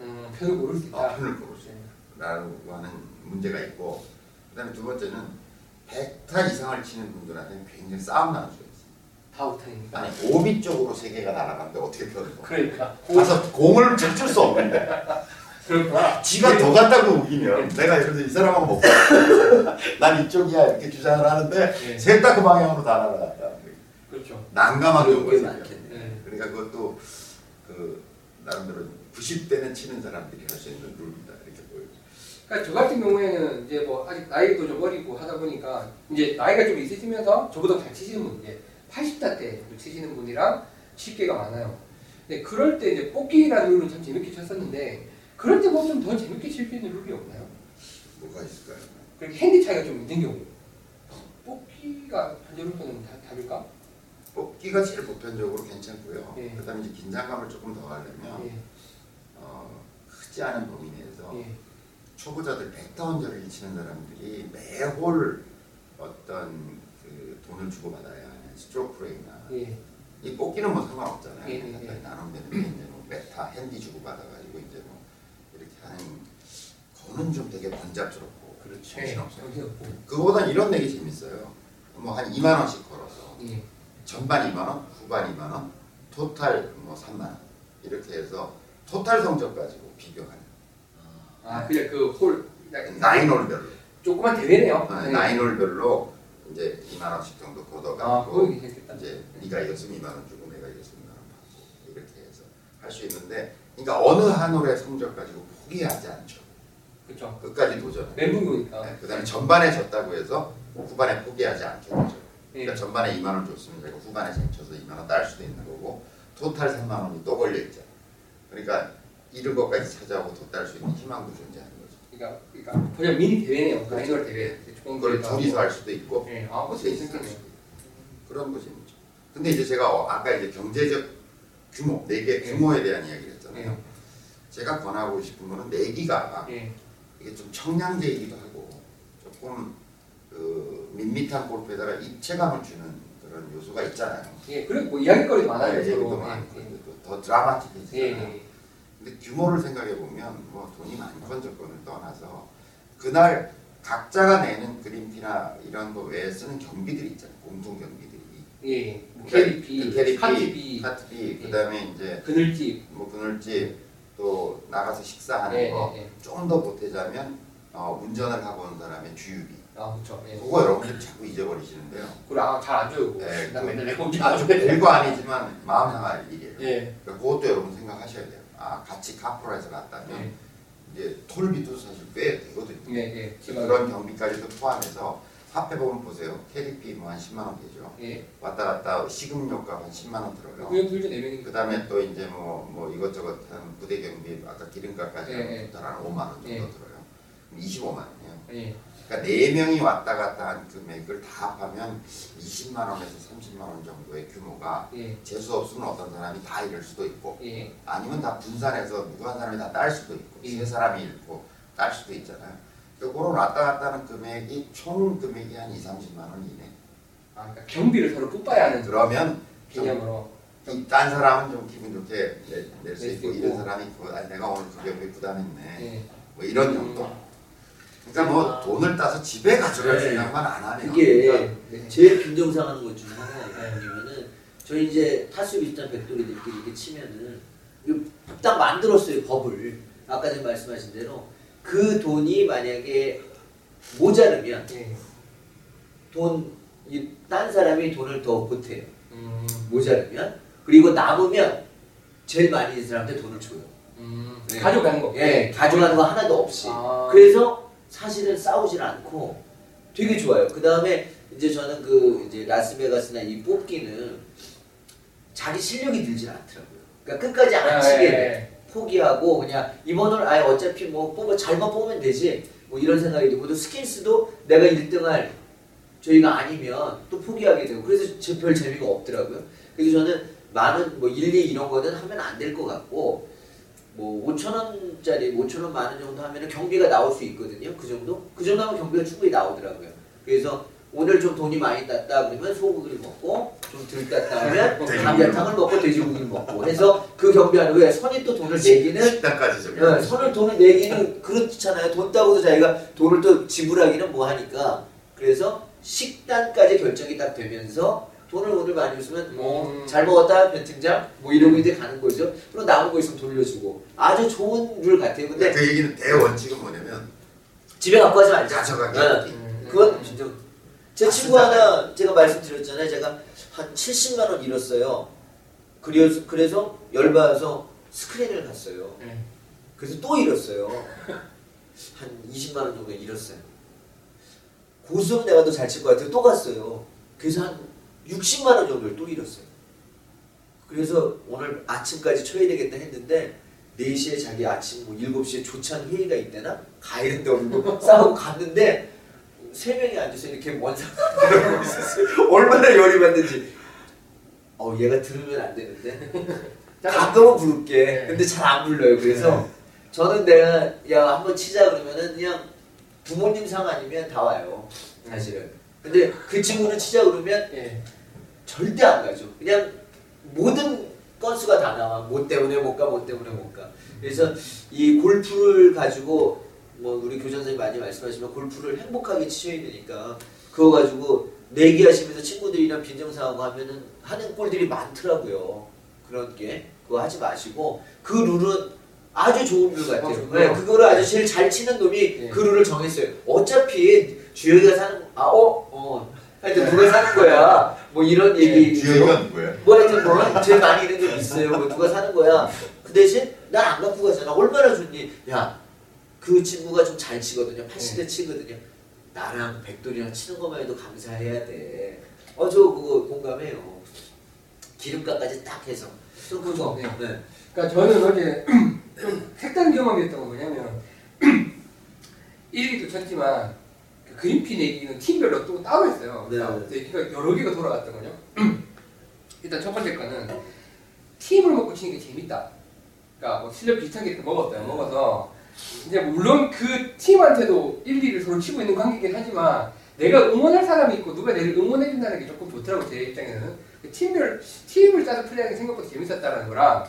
음, 편을 고를 수 어, 있다. 편을 고를 수 예. 있다라고 하는 문제가 있고 그다음에 두 번째는 100타 이상을 치는 분들한테는 굉장히 싸움 나는 수가 있어요. 다 우타니까. 아니 오비 쪽으로 세 개가 날아가는데 어떻게 편을 고 그러니까. 가서 공을 젖줄 수 없는데 그렇구나. 지가 예. 더 갔다고 우기면 내가 예를 들어 이 사람하고 먹고 난 이쪽이야 이렇게 주장을 하는데 예. 셋다 그 방향으로 다 날아갔다 그렇죠. 난감한 경우가 게 있어요 많겠네. 예. 그러니까 그것도 그 나름대로 90대는 치는 사람들이 할 수 있는 룰이다 이렇게 보여요 그러니까 저 같은 경우에는 이제 뭐 아직 나이도 좀 어리고 하다 보니까 이제 나이가 좀 있으시면서 저보다 잘 치시는 분 이제 80대 때 치시는 분이랑 칠게가 많아요. 근데 그럴 때 이제 뽑기라는 룰은 참 재밌게 쳤었는데 뭐좀더 재밌게 칠 수 있는 룰이 없나요? 뭐가 있을까요? 그리고 핸디 차이가 좀 있는 경우 뽑기가 다- 답일까? 뽑기가 제일 보편적으로 괜찮고요 예. 그다음에 이제 긴장감을 조금 더 하려면 예, 어, 크지 않은 범위 내에서 예, 초보자들 백 언저리를 치는 사람들이 매홀 어떤 그 돈을 주고 받아야 하는 스트로크 플레이나 예, 이 뽑기는 뭐 상관없잖아요. 예, 예, 예. 나누면 되는데 이제 뭐 메타 핸디 주고 받아가지고 이제 뭐 이렇게 하는 거는 좀 되게 번잡스럽고 예, 정신없어요. 정신없고. 그거보단 이런 내기 재밌어요. 뭐 한 2만 원씩 걸어서 예, 전반 2만 원, 후반 2만 원, 토탈 뭐 3만 원 이렇게 해서 토탈 성적 가지고 비교하는 아 그냥 그홀 나인홀별로 조그만 대회네요. 아, 네. 나인홀별로 이제 2만 원씩 정도 아, 그거 괜찮겠다. 이제 네가 이겼으면 2만 원 주고 내가 이겼으면 2만 원 받고 이렇게 해서 할 수 있는데 그러니까 어느 한 홀의 성적 가지고 포기하지 않죠. 그렇죠. 끝까지 도전. 멘붕이니까. 네, 그다음에 전반에 졌다고 해서 후반에 포기하지 않게 되죠. 예. 그러니까 전반에 2만 원 줬으면 제가 후반에 잘 쳐서 2만 원 딸 수도 있는 거고 토탈 3만 원이 또 걸려 있잖아. 그러니까 잃은 것까지 찾아오고 더 딸 수 있는 희망도 존재하는 거죠. 그러니까, 그러니까 그냥 미니 대회네요. 마이너 대회. 좋은 그걸 둘이서. 할 수도 있고 예, 아, 그거 셋이서 할 재밌겠네요. 수도 있고 그런 것이 있죠. 근데 이제 제가 어, 아까 이제 경제적 규모, 내기 예. 규모에 대한 이야기를 했잖아요. 예, 제가 권하고 싶은 거는 내기가 예, 이게 좀 청량제이기도 하고 조금 그 밋밋한 골프에다가 입체감을 주는 그런 요소가 있잖아요. 예. 그리고 뭐 이야기거리도 많아요. 많고 예, 예. 또더 드라마틱해지잖아요. 예, 예. 근데 규모를 생각해 보면 뭐 돈이 많건 적건을 떠나서 그날 각자가 내는 그린피나 이런 거 외에 쓰는 경비들이 있잖아요. 공통 경비들이. 예. 뭐 그러니까 캐디피, 그 캐디피, 카티비, 카트비, 예. 그다음에 이제 그늘집. 뭐 그늘집 또 나가서 식사하는 예, 거 예, 예. 좀더 보태자면 어, 운전을 하고 온 사람의 주유비. 아, 그렇죠. 예. 그거 여러분들이 자꾸 잊어버리시는데요. 그리고 아, 잘안 줘요. 그거. 네, 나 맨날 내고 아주 별거 아니지만 마음 상할 일이에요. 예. 그러니까 그것도 여러분 생각하셔야 돼요. 아 같이 카풀해서 갔다면 예. 이제 톨비도 사실 꽤 되거든요. 예, 예. 그런 경비까지도 포함해서 합해 보면 보세요. KDP 뭐한 10만 원 되죠. 예. 왔다 갔다 식음료값 한 10만 원 들어요. 둘째 네 명이 그 다음에 또 이제 뭐, 뭐 이것저것 한 부대 경비 아까 기름값까지 예, 예. 한 5만 원 정도 예. 들어요. 25만 원이에요. 예. 그러니까 네 명이 왔다 갔다 한 금액을 다 합하면 20만 원에서 30만 원 정도의 규모가 예. 재수 없으면 어떤 사람이 다 잃을 수도 있고 예. 아니면 다 분산해서 누구 한 사람이 다 딸 수도 있고 예. 세 사람이 잃고 딸 수도 있잖아요. 그런 왔다 갔다 하는 금액이 총 금액이 한 2, 30만 원 이내. 아, 그러니까 경비를 서로 뽑아야 하는 그러면 좀 개념으로. 이딴 사람은 좀 기분 좋게 낼 수 있고. 이런 사람이 있고 아, 내가 오늘 그 경우에 부담했네 예. 뭐 이런 정도 그러니까 뭐 돈을 따서 집에 가져갈 네. 생각만 안 하네요 그게 그러니까 네. 제일 빈정상하는 것 중에 하나가 뭐냐면은 저희 이제 타수 비슷한 백돌이들끼리 이렇게 치면은 딱 만들었어요 법을 아까 전에 말씀하신 대로 그 돈이 만약에 모자르면 예. 돈딴 사람이 돈을 더 보태요 음. 모자르면 그리고 남으면 제일 많이 있는 사람한테 돈을 줘요 음. 네. 가져가는 거. 예 가져가는 거 하나도 없이 아. 그래서 사실은 싸우질 않고 되게 좋아요. 그 다음에 이제 저는 그 이제 라스베가스나 이 뽑기는 자기 실력이 들질 않더라고요. 그러니까 끝까지 안 치게 예, 돼. 포기하고 그냥 이번을 아예 어차피 뭐 뽑아 잘만 뽑으면 되지 뭐 이런 생각이 들고 또 스킨스도 내가 1등할 저희가 아니면 또 포기하게 되고 그래서 제 별 재미가 없더라고요. 그래서 저는 많은 뭐 1, 2 이런 거는 하면 안 될 것 같고 뭐 5천 원짜리 5천 원 만 원 정도 하면은 경비가 나올 수 있거든요. 그 정도? 그 정도 하면 경비가 충분히 나오더라고요. 그래서 오늘 좀 돈이 많이 땄다 그러면 소고기를 먹고 좀덜 땄다 하면 감자탕을 먹고 돼지고기를 먹고 해서 그 경비하는 후에 선이 또 돈을 내기는 식당까지 저기 네, 선을 돈을 내기는 그렇잖아요. 돈 따고도 자기가 돈을 또 지불하기는 뭐 하니까 그래서 식단까지 결정이 딱 되면서 돈을 오늘 많이 줬으면 뭐 음. 잘 먹었다 변팀장 뭐 이러고 이제 가는 거죠. 그리고 남은 거 있으면 돌려주고 아주 좋은 룰 같아요. 근데 그 얘기는 대원칙은 뭐냐면 집에 갖고 가지 말자. 가져가기 네. 음. 그건 진짜 제 친구 하나 제가 말씀드렸잖아요. 제가 한 70만 원 잃었어요. 그래서 그래서 열받아서 스크린을 갔어요. 예. 그래서 또 잃었어요. 한 20만 원 정도 잃었어요. 고수는 내가 더 잘 칠 것 같아요. 또 갔어요. 그래서 한 60만 원 정도를 또 잃었어요. 그래서 오늘 아침까지 쳐야 되겠다 했는데 4시에 자기 아침 뭐 7시에 조찬 회의가 있대나? 가야 된다 그러고 싸우고 갔는데 세 명이 앉아서 이렇게 먼 상황을 있었어요. 얼마나 열이 받는지. 어 얘가 들으면 안 되는데 가끔은 부를게. 네. 근데 잘 안 불러요. 그래서 저는 내가 야 한번 치자 그러면은 그냥 부모님 상 아니면 다 와요. 사실은. 근데 그 친구는 치자 그러면 예. 절대 안 가죠. 그냥 모든 건수가 다 나와. 뭐 때문에 못 가, 뭐 때문에 못 가. 그래서 이 골프를 가지고 뭐 우리 교장 선생님 많이 말씀하시면 골프를 행복하게 치셔야 되니까 그거 가지고 내기하시면서 친구들이랑 빈정상하고 하면은 하는 꼴들이 많더라고요. 그런 게 그거 하지 마시고 그 룰은 아주 좋은 룰 같아요. 어, 좋구나. 네, 그거를 아주 제일 잘 치는 놈이 예. 그 룰을 정했어요. 어차피 주혁이가 사는 아어 어. 하여튼 누가 사는 거야. 뭐 이런 얘기. 주혁이가 누구야? 뭐 하여튼 뭐 제일 많이 있는 게 있어요. 뭐 누가 사는 거야. 그 대신 난 안 갖고 가잖아. 얼마나 좋니? 야, 그 친구가 좀 잘 치거든요. 80대 치거든요. 나랑 백돌이랑 치는 것만 해도 감사해야 돼. 어, 저 그거 공감해요. 기름값까지 딱 해서. 또 그거. 네. 네. 그러니까 저는 어제 좀 색다른 경험이었던 건 뭐냐면 1위도 쳤지만 그 그린피 내기는 팀별로 또 따로 했어요. 네. 그러니까 내기가 여러 개가 돌아갔던 거죠. 일단 첫 번째 거는 팀을 먹고 치는 게 재밌다. 그러니까 뭐 실력 비슷하게 먹었어요. 먹어서 이제 물론 그 팀한테도 1, 2를 서로 치고 있는 관계긴 하지만 내가 응원할 사람이 있고 누가 내를 응원해 준다는 게 조금 좋더라고 제 입장에는 그 팀별 팀을 짜서 플레이하는 게 생각보다 재밌었다는 거랑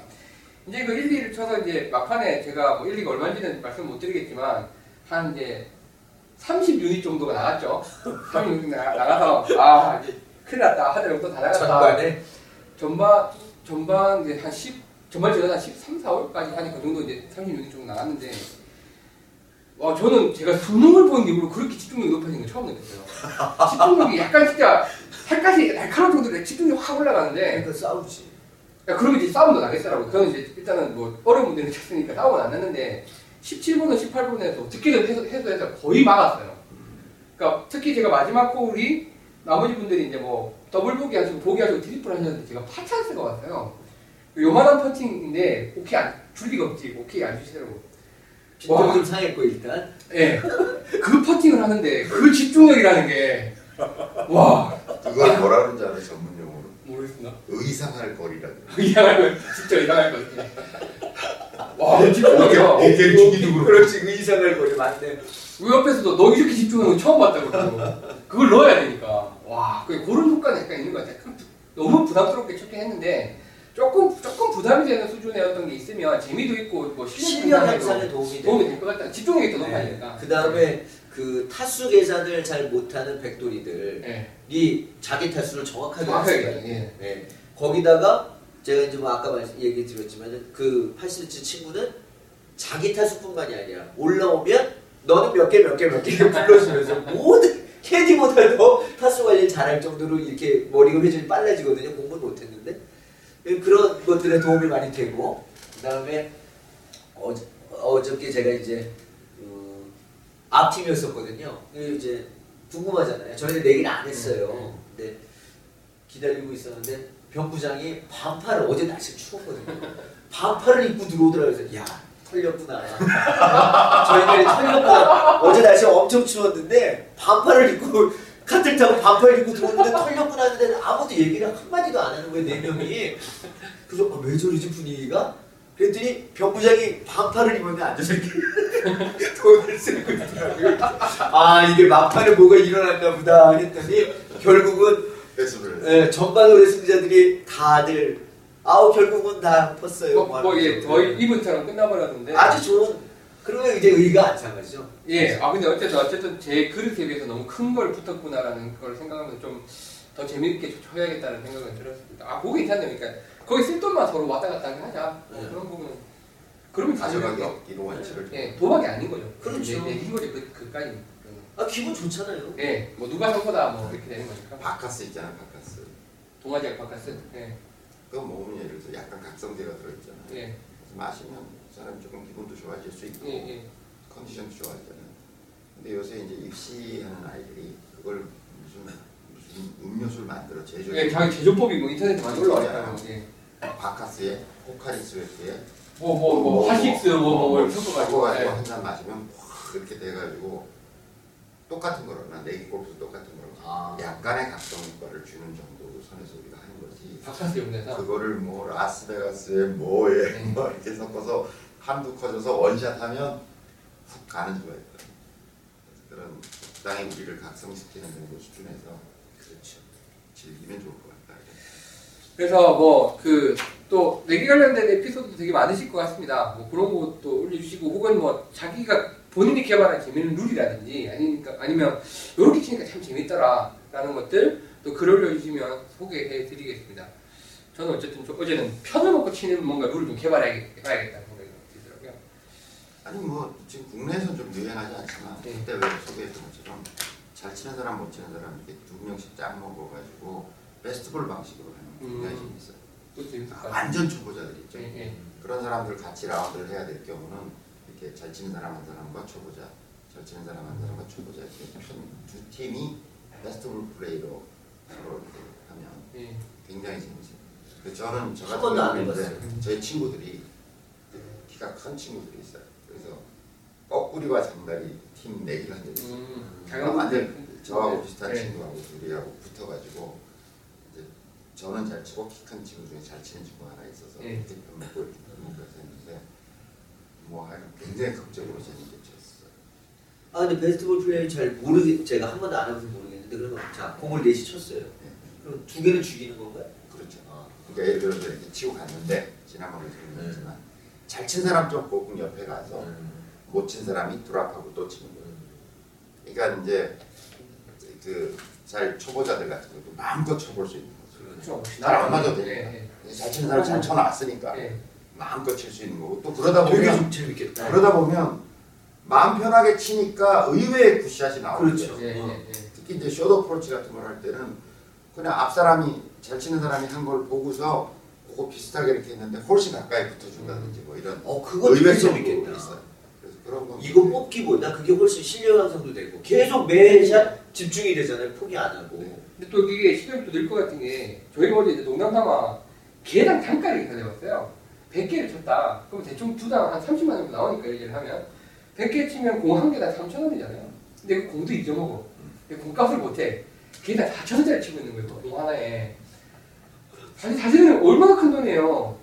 이제 그 1, 2를 쳐서 이제 막판에 제가 뭐 1, 2가 얼마인지는 말씀 못 드리겠지만 한 이제 30유닛 정도가 나갔죠. 30유닛 나, 나가서 아 이제 큰일 났다 하더라고 또다 나갔다. 전반에 전반 전반 이제 한 10, 전반 제가 한 13, 4월까지 하니까 그 정도 이제 30유닛 정도 나갔는데 와 저는 제가 수능을 본 이후로 그렇게 집중력이 높아진 건 처음 느꼈어요. 집중력이 약간 진짜 살갗이 날카로운 정도로 집중력이 확 올라가는데 그러니까 싸우지. 야, 그러면 이제 싸움도 나겠더라고. 그건 이제 일단은 뭐 어려운 문제는 쳤으니까 싸움은 안 났는데 17번은 18번에서 어떻게든 해서, 해서 해서 거의 막았어요. 그러니까 특히 제가 마지막 홀이 나머지 분들이 이제 뭐 더블 보기 하시고 보기 하시고 트리플 하셨는데 제가 파찬스가 왔어요. 요만한 퍼팅인데 오케이 안, 줄 리가 없지. 오케이 안 주시더라고. 좀 상했고 일단. 예. 그 퍼팅을 하는데 그 집중력이라는 게 와, 이걸 뭐라 그러는지 알아요 전문 용어로? 모르겠습니다. 의 상할 거리라고. 의 상할 거 진짜 의 상할 거거든요. 와, 집중력이야. 어깨 죽이두고. 그렇지 그 이상할 거리 맞네. 우리 옆에서도 너 이렇게 집중하는 거 처음 봤다고 그러고 그걸 넣어야 되니까 와 그 그런 효과는 약간 있는 것 부- 너무 부담스럽게 쳤긴 했는데 조금 조금 부담이 되는 수준의 어떤 게 있으면 재미도 있고 뭐 실력 향상에 도움이, 될 것 같다. 집중력이 더 높아지니까. 네. 그 다음에 그 타수 계산을 잘 못하는 백돌이들이 네. 자기 타수를 정확하게 정확하게 예. 네. 거기다가 제가 이제 뭐 아까 말씀 얘기 드렸지만 그 파시츠 친구는 자기 타수뿐만이 아니라 올라오면 너는 몇 개 몇 개 몇 개 불러주면서 모든 캐디보다도 타수 관리 잘할 정도로 이렇게 머리가 회전이 빨라지거든요 공부를 못했는데 그런 것들에 도움이 많이 되고 그 다음에 어저, 어저께 제가 이제 그 앞팀이었었거든요. 이제 궁금하잖아요. 저희는 내기를 안 했어요. 근데 기다리고 있었는데 병부장이 반팔을 어제 날씨 추웠거든요. 반팔을 입고 들어오더라고요. 그래서 야 털렸구나. 저희들이 털렸구나. 어제 날씨 엄청 추웠는데 반팔을 입고 카틀 타고 반팔 입고 들어오는데 털렸구나 하는데 아무도 얘기를 한마디도 안 하는 거예요. 네 명이. 그래서 아, 왜 저러지 분위기가? 그랬더니 병부장이 반팔을 입었는데 앉아서 이렇게 돈을 쓰고 있더라고요. 아 이게 막판에 뭐가 일어났나 보다 했더니 결국은 예, 전반으로 승자들이 다들 아우 결국은 다 컸어요. 뭐, 뭐 예, 거의 이분처럼 끝나버렸는데. 아주 좋은 그러면 이제 의가 안 상하죠. 예, 아 근데 어쨌든 어쨌든 제 그릇에 비해서 너무 큰 걸 붙었구나라는 걸 생각하면 좀 더 재밌게 쳐야겠다는 생각은 들었습니다. 아, 그게 괜찮네요. 그러니까 거기 쓸 돈만 서로 왔다 갔다 하자. 뭐 네. 그런 부분은 그러면. 없기로 원칙을 예, 도박이 아닌 거죠. 그렇죠. 내, 내 거지 그 그까지. 아 기분 좋잖아요. 예, 뭐 누가 선거다 뭐 이렇게 되는 거니까. 바카스 있잖아 바카스 동아지역 바카스. 예, 그거 먹으면 예를 들어서 약간 각성제가 들어있잖아 예, 그래서 마시면 사람이 조금 기분도 좋아질 수 있고 예, 예. 컨디션도 좋아지잖아 근데 요새 이제 입시하는 아이들이 그걸 무슨 무슨 음료수를 만들어 제조 예, 자기 제조법이 뭐 인터넷에 많이 올라와 있다고. 예. 바카스에 포카리 스 웨트에 뭐, 뭐, 뭐, 하식스, 뭐, 뭐, 뭐, 섞어가지고. 섞어가지고 예. 한잔 마시면 확 이렇게 돼가지고 똑같은 거로 나 내기 골프 똑같은 거로 아. 약간의 각성 효과를 주는 정도로 선에서 우리가 하는 거지 바카스 용내서. 그거를 뭐 라스베가스에 뭐에 네. 뭐 이렇게 섞어서 한두 커져서 원샷 하면 훅 가는 있다 그런 적당히 우리를 각성시키는 정도 수준에서 그렇죠. 즐기면 좋을 것 같다 그래서 뭐 그 또 내기 관련된 에피소드 되게 많으실 것 같습니다. 뭐 그런 것도 올려주시고 혹은 뭐 자기가 본인이 개발한 재밌는 룰이라든지 아니니까 아니면 이렇게 치니까 참 재밌더라라는 것들 또 글 올려주시면 소개해드리겠습니다. 저는 어쨌든 좀 어제는 편을 먹고 치는 뭔가 룰을 좀 개발해봐야겠다는 생각이 들더라고요. 아니 뭐 지금 국내에서는 좀 유행하지 않지만 네. 그때 왜 소개했던 것처럼 잘 치는 사람 못 치는 사람 이렇게 두 명씩 짝 먹어가지고 베스트볼 방식으로 하는 게 굉장히 음. 재밌어요. 또 같아요. 완전 초보자들 있죠. 예, 예. 그런 사람들 같이 라운드를 해야 될 경우는 이렇게 잘 치는 사람 한 사람과 초보자, 잘 치는 사람 한 사람과 초보자 이렇게 편두 팀이 베스트볼 플레이로 서로 이렇게 하면 예. 굉장히 재밌어요. 그 저는 저한 같은 해봤어요. 저희 친구들이 키가 큰 친구들이 있어요. 거꾸리와 장다리 팀 내기를 한 적이 있어요. 음, 완전 저하고 네. 비슷한 네. 친구하고 둘이하고 붙어가지고 이제 저는 잘 치고 키 큰 친구 중에 잘 치는 친구 하나 있어서 네. 먹고 해서 했는데 뭐 하여간 굉장히 극적으로 재밌게 쳤어요. 아 근데 베스트볼 플레이를 잘 모르겠 제가 한 번도 안 해봐서 모르겠는데 그러면 자 공을 넷이 쳤어요. 네. 그럼 두 개를 죽이는 건가요? 그렇죠. 아. 그러니까 예를 들어서 이렇게 치고 갔는데 지난번에 설명했지만 잘 친 사람 쪽 공옆에 가서 음. 못 친 사람이 드랍하고 또 치는 거예요. 그러니까 이제 그 잘 초보자들 같은 것도 마음껏 쳐볼 수 있는 거죠. 그렇죠. 잘안 맞아도 예, 되니까. 예. 잘 치는 사람 잘 쳐놨으니까 예. 마음껏 칠 수 있는 거고 또 그러다 보면. 그러다 보면 마음 편하게 치니까 의외의 굿샷이 나오는 그렇죠. 거예요. 예, 예, 예. 특히 이제 숏 어프로치 같은 걸 할 때는 그냥 앞 사람이 잘 치는 사람이 한 걸 보고서 그거 비슷하게 이렇게 했는데 훨씬 가까이 붙어준다든지 뭐 이런 어 재밌겠다. 있어요. 이거 뽑기보다 그게 훨씬 실력 향상도 되고 계속 매샷 집중이 되잖아요. 포기 안 하고. 네. 근데 또 이게 시간이 또 늘 것 같은 게 저희가 어제 이제 농담 삼아 개당 단가를 계산해봤어요. 100개를 쳤다. 그럼 대충 두당 한 30만 원 정도 나오니까 얘기를 하면 100개 치면 공 한 개당 3천 원이잖아요. 근데 그 공도 잊어먹어. 근데 공값을 못해. 개당 4천 원짜리 치고 있는 거예요. 공 하나에. 사실 사실은 얼마나 큰 돈이에요.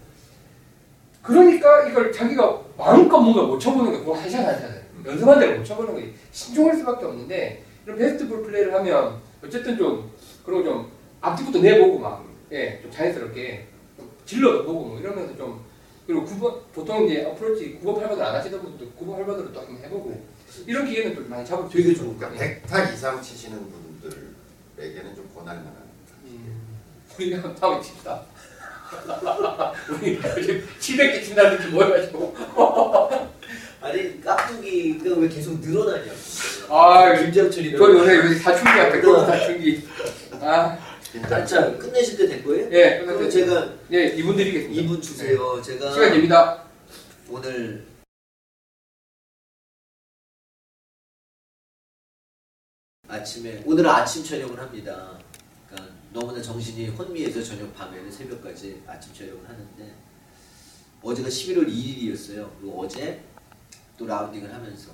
그러니까 이걸 자기가 마음껏 뭔가 못 쳐보는. 공한 샷한 샷을. 연습한 대로 못 쳐보는 거예요. 신중할 수밖에 없는데 이런 베스트 볼 플레이를 하면 어쨌든 좀 그런 거좀 앞뒤부터 내보고 막 예, 좀 자연스럽게 좀 질러도 보고 뭐 이러면서 좀 그리고 9번 보통 이제 어프로치 9번 8번을 안 하시던 분도 9번 8번으로 또 한번 해보고 이런 기회는 좀 많이 잡을 수 되게 좋은 것 같아요. 100타 이상 치시는 분들에게는 좀 권할 만한. 음, 우리가 다음에 칩시다. 우리 700개 친다든지 모여가지고 아니 깍두기가 왜 계속 늘어나냐고. 아, 김장철이라고. 저 요새 요새 사춘기 같아 골프 사춘기 아, 자 끝내실 때된 거예요? 예, 그럼. 제가 예, 이분 드리겠습니다. 2분 주세요. 제가 시간 됩니다. 오늘 아침에 오늘 아침 촬영을 합니다. 너무나 정신이 혼미해서 저녁 밤에는 새벽까지 아침 촬영을 하는데 어제가 11월 2일이었어요. 그리고 어제 또 라운딩을 하면서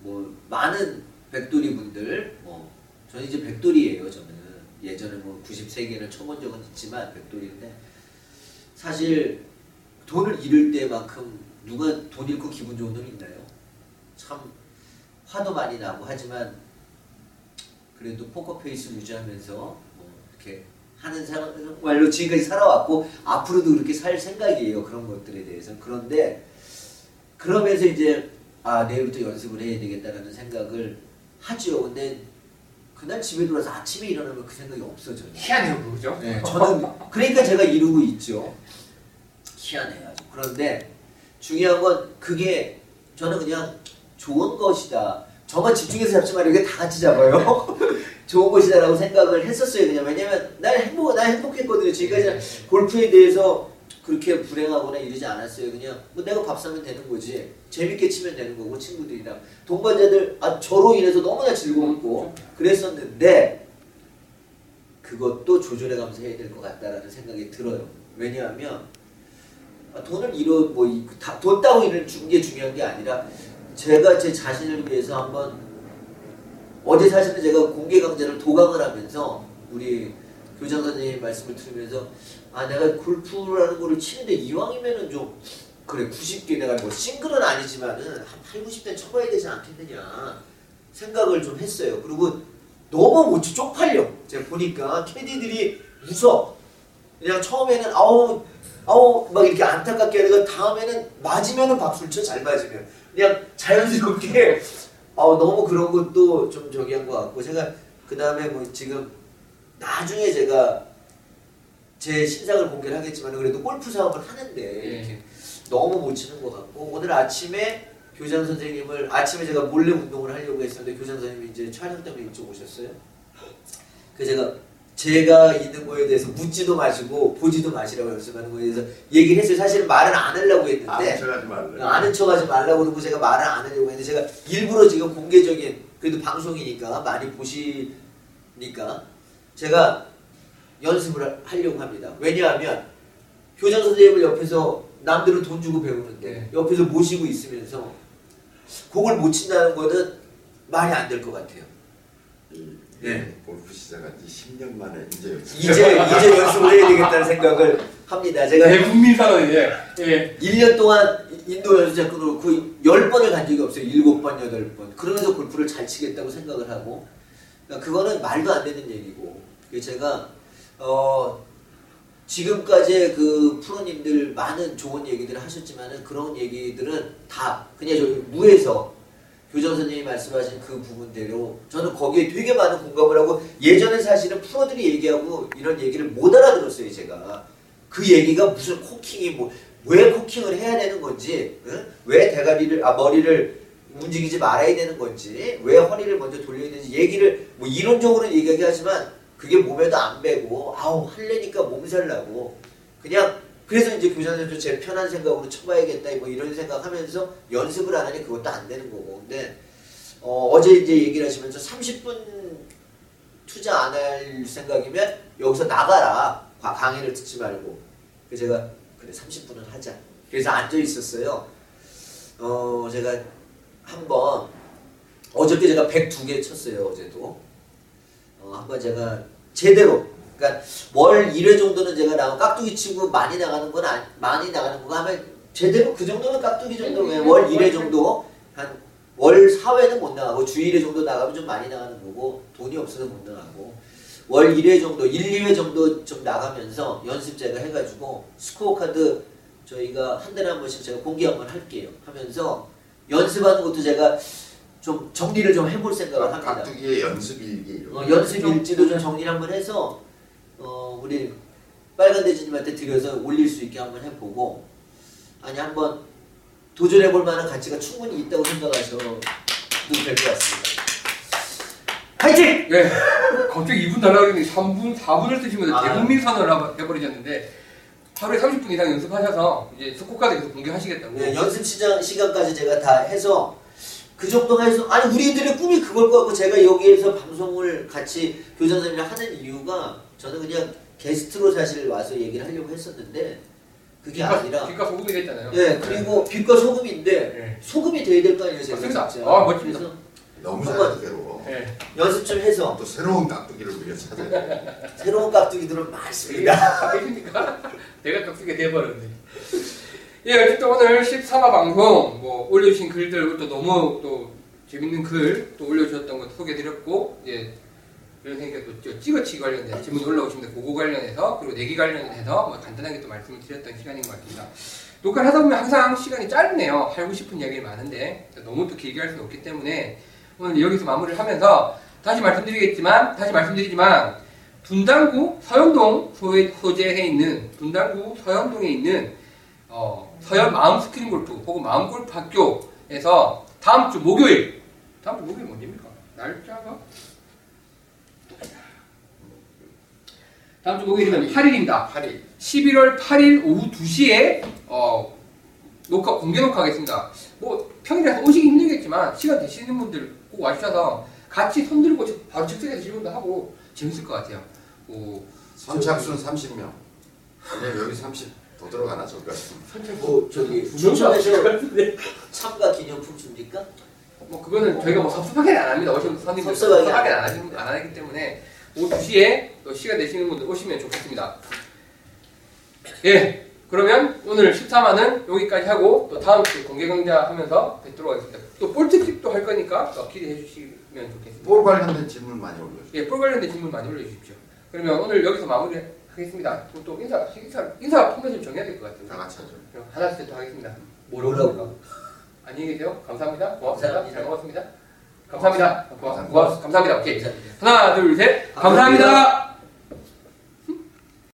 뭐 많은 백돌이 분들 뭐 저는 이제 백돌이에요. 저는 예전에 뭐 93개를 쳐본 적은 있지만 백돌인데 사실 돈을 잃을 때만큼 누가 돈 잃고 기분 좋은 놈 있나요? 참 화도 많이 나고 하지만 그래도 포커페이스 유지하면서 뭐 이렇게 하는 사람 정말로 지금까지 살아왔고 앞으로도 그렇게 살 생각이에요 그런 것들에 대해서 그런데 그러면서 이제 아 내일부터 연습을 해야 되겠다라는 생각을 하죠 근데 그날 집에 들어와서 아침에 일어나면 그 생각이 없어져요 희한해요, 그죠? 네, 저는 그러니까 제가 이루고 있죠. 희한해요. 아주. 그런데 중요한 건 그게 저는 그냥 좋은 것이다. 저만 집중해서 잡지 말고 이게 다 같이 잡아요. 좋은 것이다라고 생각을 했었어요. 그냥 왜냐면 난 행복, 난 행복했거든요. 지금까지 골프에 대해서 그렇게 불행하거나 이러지 않았어요. 그냥 뭐 내가 밥 사면 되는 거지. 재밌게 치면 되는 거고 친구들이랑 동반자들 아 저로 인해서 너무나 즐거웠고 그랬었는데 그것도 조절해가면서 해야 될 것 같다라는 생각이 들어요. 왜냐하면 아, 돈을 잃어 뭐돈 따고 잃는 게 중요한 게 아니라 제가 제 자신을 위해서 한번 어제 사실은 제가 공개 강좌를 도강을 하면서 우리 교장 선생님 말씀을 들으면서 아 내가 골프라는 거를 치는데 이왕이면은 좀 그래 90개 내가 뭐 싱글은 아니지만은 한 8, 90대 쳐봐야 되지 않겠느냐 생각을 좀 했어요. 그리고 너무 못 쳐, 쪽팔려. 제가 보니까 캐디들이 웃어. 그냥 처음에는 아우 아우 막 이렇게 안타깝게 하다가 다음에는 맞으면은 박수를 쳐 잘 맞으면 그냥 자연스럽게 아우 너무 그런 것도 좀 저기 한 것 같고 제가 그 다음에 뭐 지금 나중에 제가 제 신상을 공개를 하겠지만 그래도 골프 사업을 하는데 이렇게 너무 못 치는 것 같고 오늘 아침에 교장 선생님을 아침에 제가 몰래 운동을 하려고 했었는데 교장 선생님이 이제 촬영 때문에 이쪽 오셨어요. 그 제가 제가 있는 거에 대해서 묻지도 마시고 보지도 마시라고 연습하는 거에 대해서 얘기를 했어요. 사실 말은 안 하려고 했는데 아는 척하지 말래. 아는 척하지 말라고 그러고 제가 말을 안 하려고 했는데 제가 일부러 지금 공개적인 그래도 방송이니까 많이 보시니까 제가 연습을 하- 하려고 합니다. 왜냐하면 교장 선생님을 옆에서 남들은 돈 주고 배우는데 네. 옆에서 모시고 있으면서 공을 못 친다는 거는 말이 안 될 것 같아요. 네. 골프 시작한 지 10년 만에 이제 이제 이제 연습을 해야 되겠다는 생각을 합니다. 제가 대국민 선언이에요. 예. 1년 동안 인도 연습장 끊어놓고 10번을 간 적이 없어요. 7번, 8번. 그러면서 골프를 잘 치겠다고 생각을 하고. 그러니까 그거는 말도 안 되는 얘기고. 제가, 어, 지금까지 그 프로님들 많은 좋은 얘기들을 하셨지만은 그런 얘기들은 다 그냥 저 무에서 교장 선생님이 말씀하신 그 부분대로 저는 거기에 되게 많은 공감을 하고 예전에 사실은 프로들이 얘기하고 이런 얘기를 못 알아들었어요 제가 그 얘기가 무슨 코킹이 뭐 왜 코킹을 해야 되는 건지 응? 왜 대가리를 아 머리를 움직이지 말아야 되는 건지 왜 허리를 먼저 돌려야 되는지 얘기를 뭐 이론적으로는 얘기하긴 하지만 그게 몸에도 안 배고 아우 할래니까 몸살 나고 그냥 그래서 이제 교장님도 제 편한 생각으로 쳐봐야겠다 뭐 이런 생각하면서 연습을 안 하니 그것도 안 되는 거고. 근데 어, 어제 이제 얘기를 하시면서 30분 투자 안 할 생각이면 여기서 나가라. 과- 강의를 듣지 말고. 그래서 제가 그래 30분은 하자. 그래서 앉아 있었어요. 어 제가 한번 어저께 제가 102개 쳤어요 어제도. 어, 한번 제가 제대로 그러니까 월 1회 정도는 제가 나가 깍두기 치고 많이 나가는 건 아니, 많이 나가는 거 하면 제대로 그 정도면 깍두기 정도 음, 월 음, 1회 정도 한 월 4회는 못 나가고 주 1회 정도 나가면 좀 많이 나가는 거고 돈이 없어서 못 나가고 월 1회 정도 1, 2회 정도 좀 나가면서 연습 제가 해가지고 스코어 카드 저희가 한 달에 한 번씩 제가 공개 한번 할게요. 하면서 연습하는 것도 제가 좀 정리를 좀 해볼 생각을 합니다. 각두기의 연습 일기 이런 어, 거. 연습 일지도 좀 정리를 한번 해서 어, 우리 빨간 대지님한테 드려서 올릴 수 있게 한번 해보고 아니 한번 도전해 볼 만한 가치가 충분히 있다고 생각하셔도 될 것 같습니다. 파이팅! 네. 갑자기 2분 달라고 했는데 3분, 4분을 쓰시면서 아. 대국민 선언을 하- 해버리셨는데 하루에 30분 이상 연습하셔서 이제 스코카드 계속 공개하시겠다고. 네, 연습 시장 시간까지 제가 다 해서 그 정도가 해서 아니 우리들의 꿈이 그걸 것 같고 제가 여기에서 방송을 같이 교장 선생님이랑 하는 이유가 저는 그냥 게스트로 사실 와서 얘기를 하려고 했었는데 그게 빛과, 아니라 빛과 소금이 됐잖아요. 예 그리고 빛과 소금인데 네. 소금이 돼야 될 거 아니에요 제가. 진짜 아, 멋집니다. 너무 잘하대로 네. 연습 좀 해서 또 새로운 각두기를 우리가 찾아야 돼. 새로운 깍두기들은 많습니다 아십니까? 내가 격수게 돼버렸네. 예, 어쨌든 오늘 13화 방송 뭐 올려주신 글들 또 너무 또 재밌는 글 또 올려주셨던 것 소개드렸고 예. 이런 생각에 또 찍어치기 관련된 질문이 올라오시면 그거 관련해서 그리고 내기 관련해서 뭐 간단하게 또 말씀을 드렸던 시간인 것 같습니다. 녹화를 하다 보면 항상 시간이 짧네요. 하고 싶은 이야기가 많은데 너무 또 길게 할 수는 없기 때문에 오늘 여기서 마무리를 하면서 다시 말씀드리겠지만 다시 말씀드리지만 분당구 서현동 소재해 있는 분당구 서현동에 있는 어, 서현 마음 스크린 골프 혹은 마음 골프 학교에서 다음 주 목요일 다음 주 목요일 언제입니까? 날짜가 다음 주 목요일이면 8일입니다. 8일 11월 8일 오후 2시에 어, 녹화 공개 녹화하겠습니다. 뭐 평일에 오시기 힘들겠지만 시간 되시는 분들 꼭 와주셔서 같이 손 들고 바로 즉석에서 질문도 하고 재밌을 것 같아요. 뭐 선착순 30명. 근데 여기 30 더 들어가나 저까 뭐 저기 같은데 참가 기념품 줍니까? 뭐 그거는 저희가 뭐 섭섭하게는 안 합니다. 오시는 손님들 섭섭하게 섭섭하게 안, 하시, 안 하기 때문에 오후 2시에 또 시간 되시는 분들 오시면 좋겠습니다. 예, 그러면 오늘 13화는 여기까지 하고 또 다음 주 공개 강좌 하면서 뵙도록 하겠습니다. 또 볼트팁도 할 거니까 또 기대해 주시면 좋겠습니다. 볼 관련된 질문 많이 올려주세요. 예, 볼 관련된 질문 많이 올려주십시오. 그러면 오늘 여기서 마무리 하겠습니다. 그리고 또 인사, 인사, 인사 포맷 좀 정해야 될 것 같아요. 다 같이 하죠. 하나씩 더 하겠습니다. 뭐라고? 안녕히 계세요. 감사합니다. 고맙습니다. 감사합니다. 잘 먹었습니다. 감사합니다. 고맙, 감사합니다. 고맙, 감사합니다. 오케이. 하나, 둘, 셋. 감사합니다.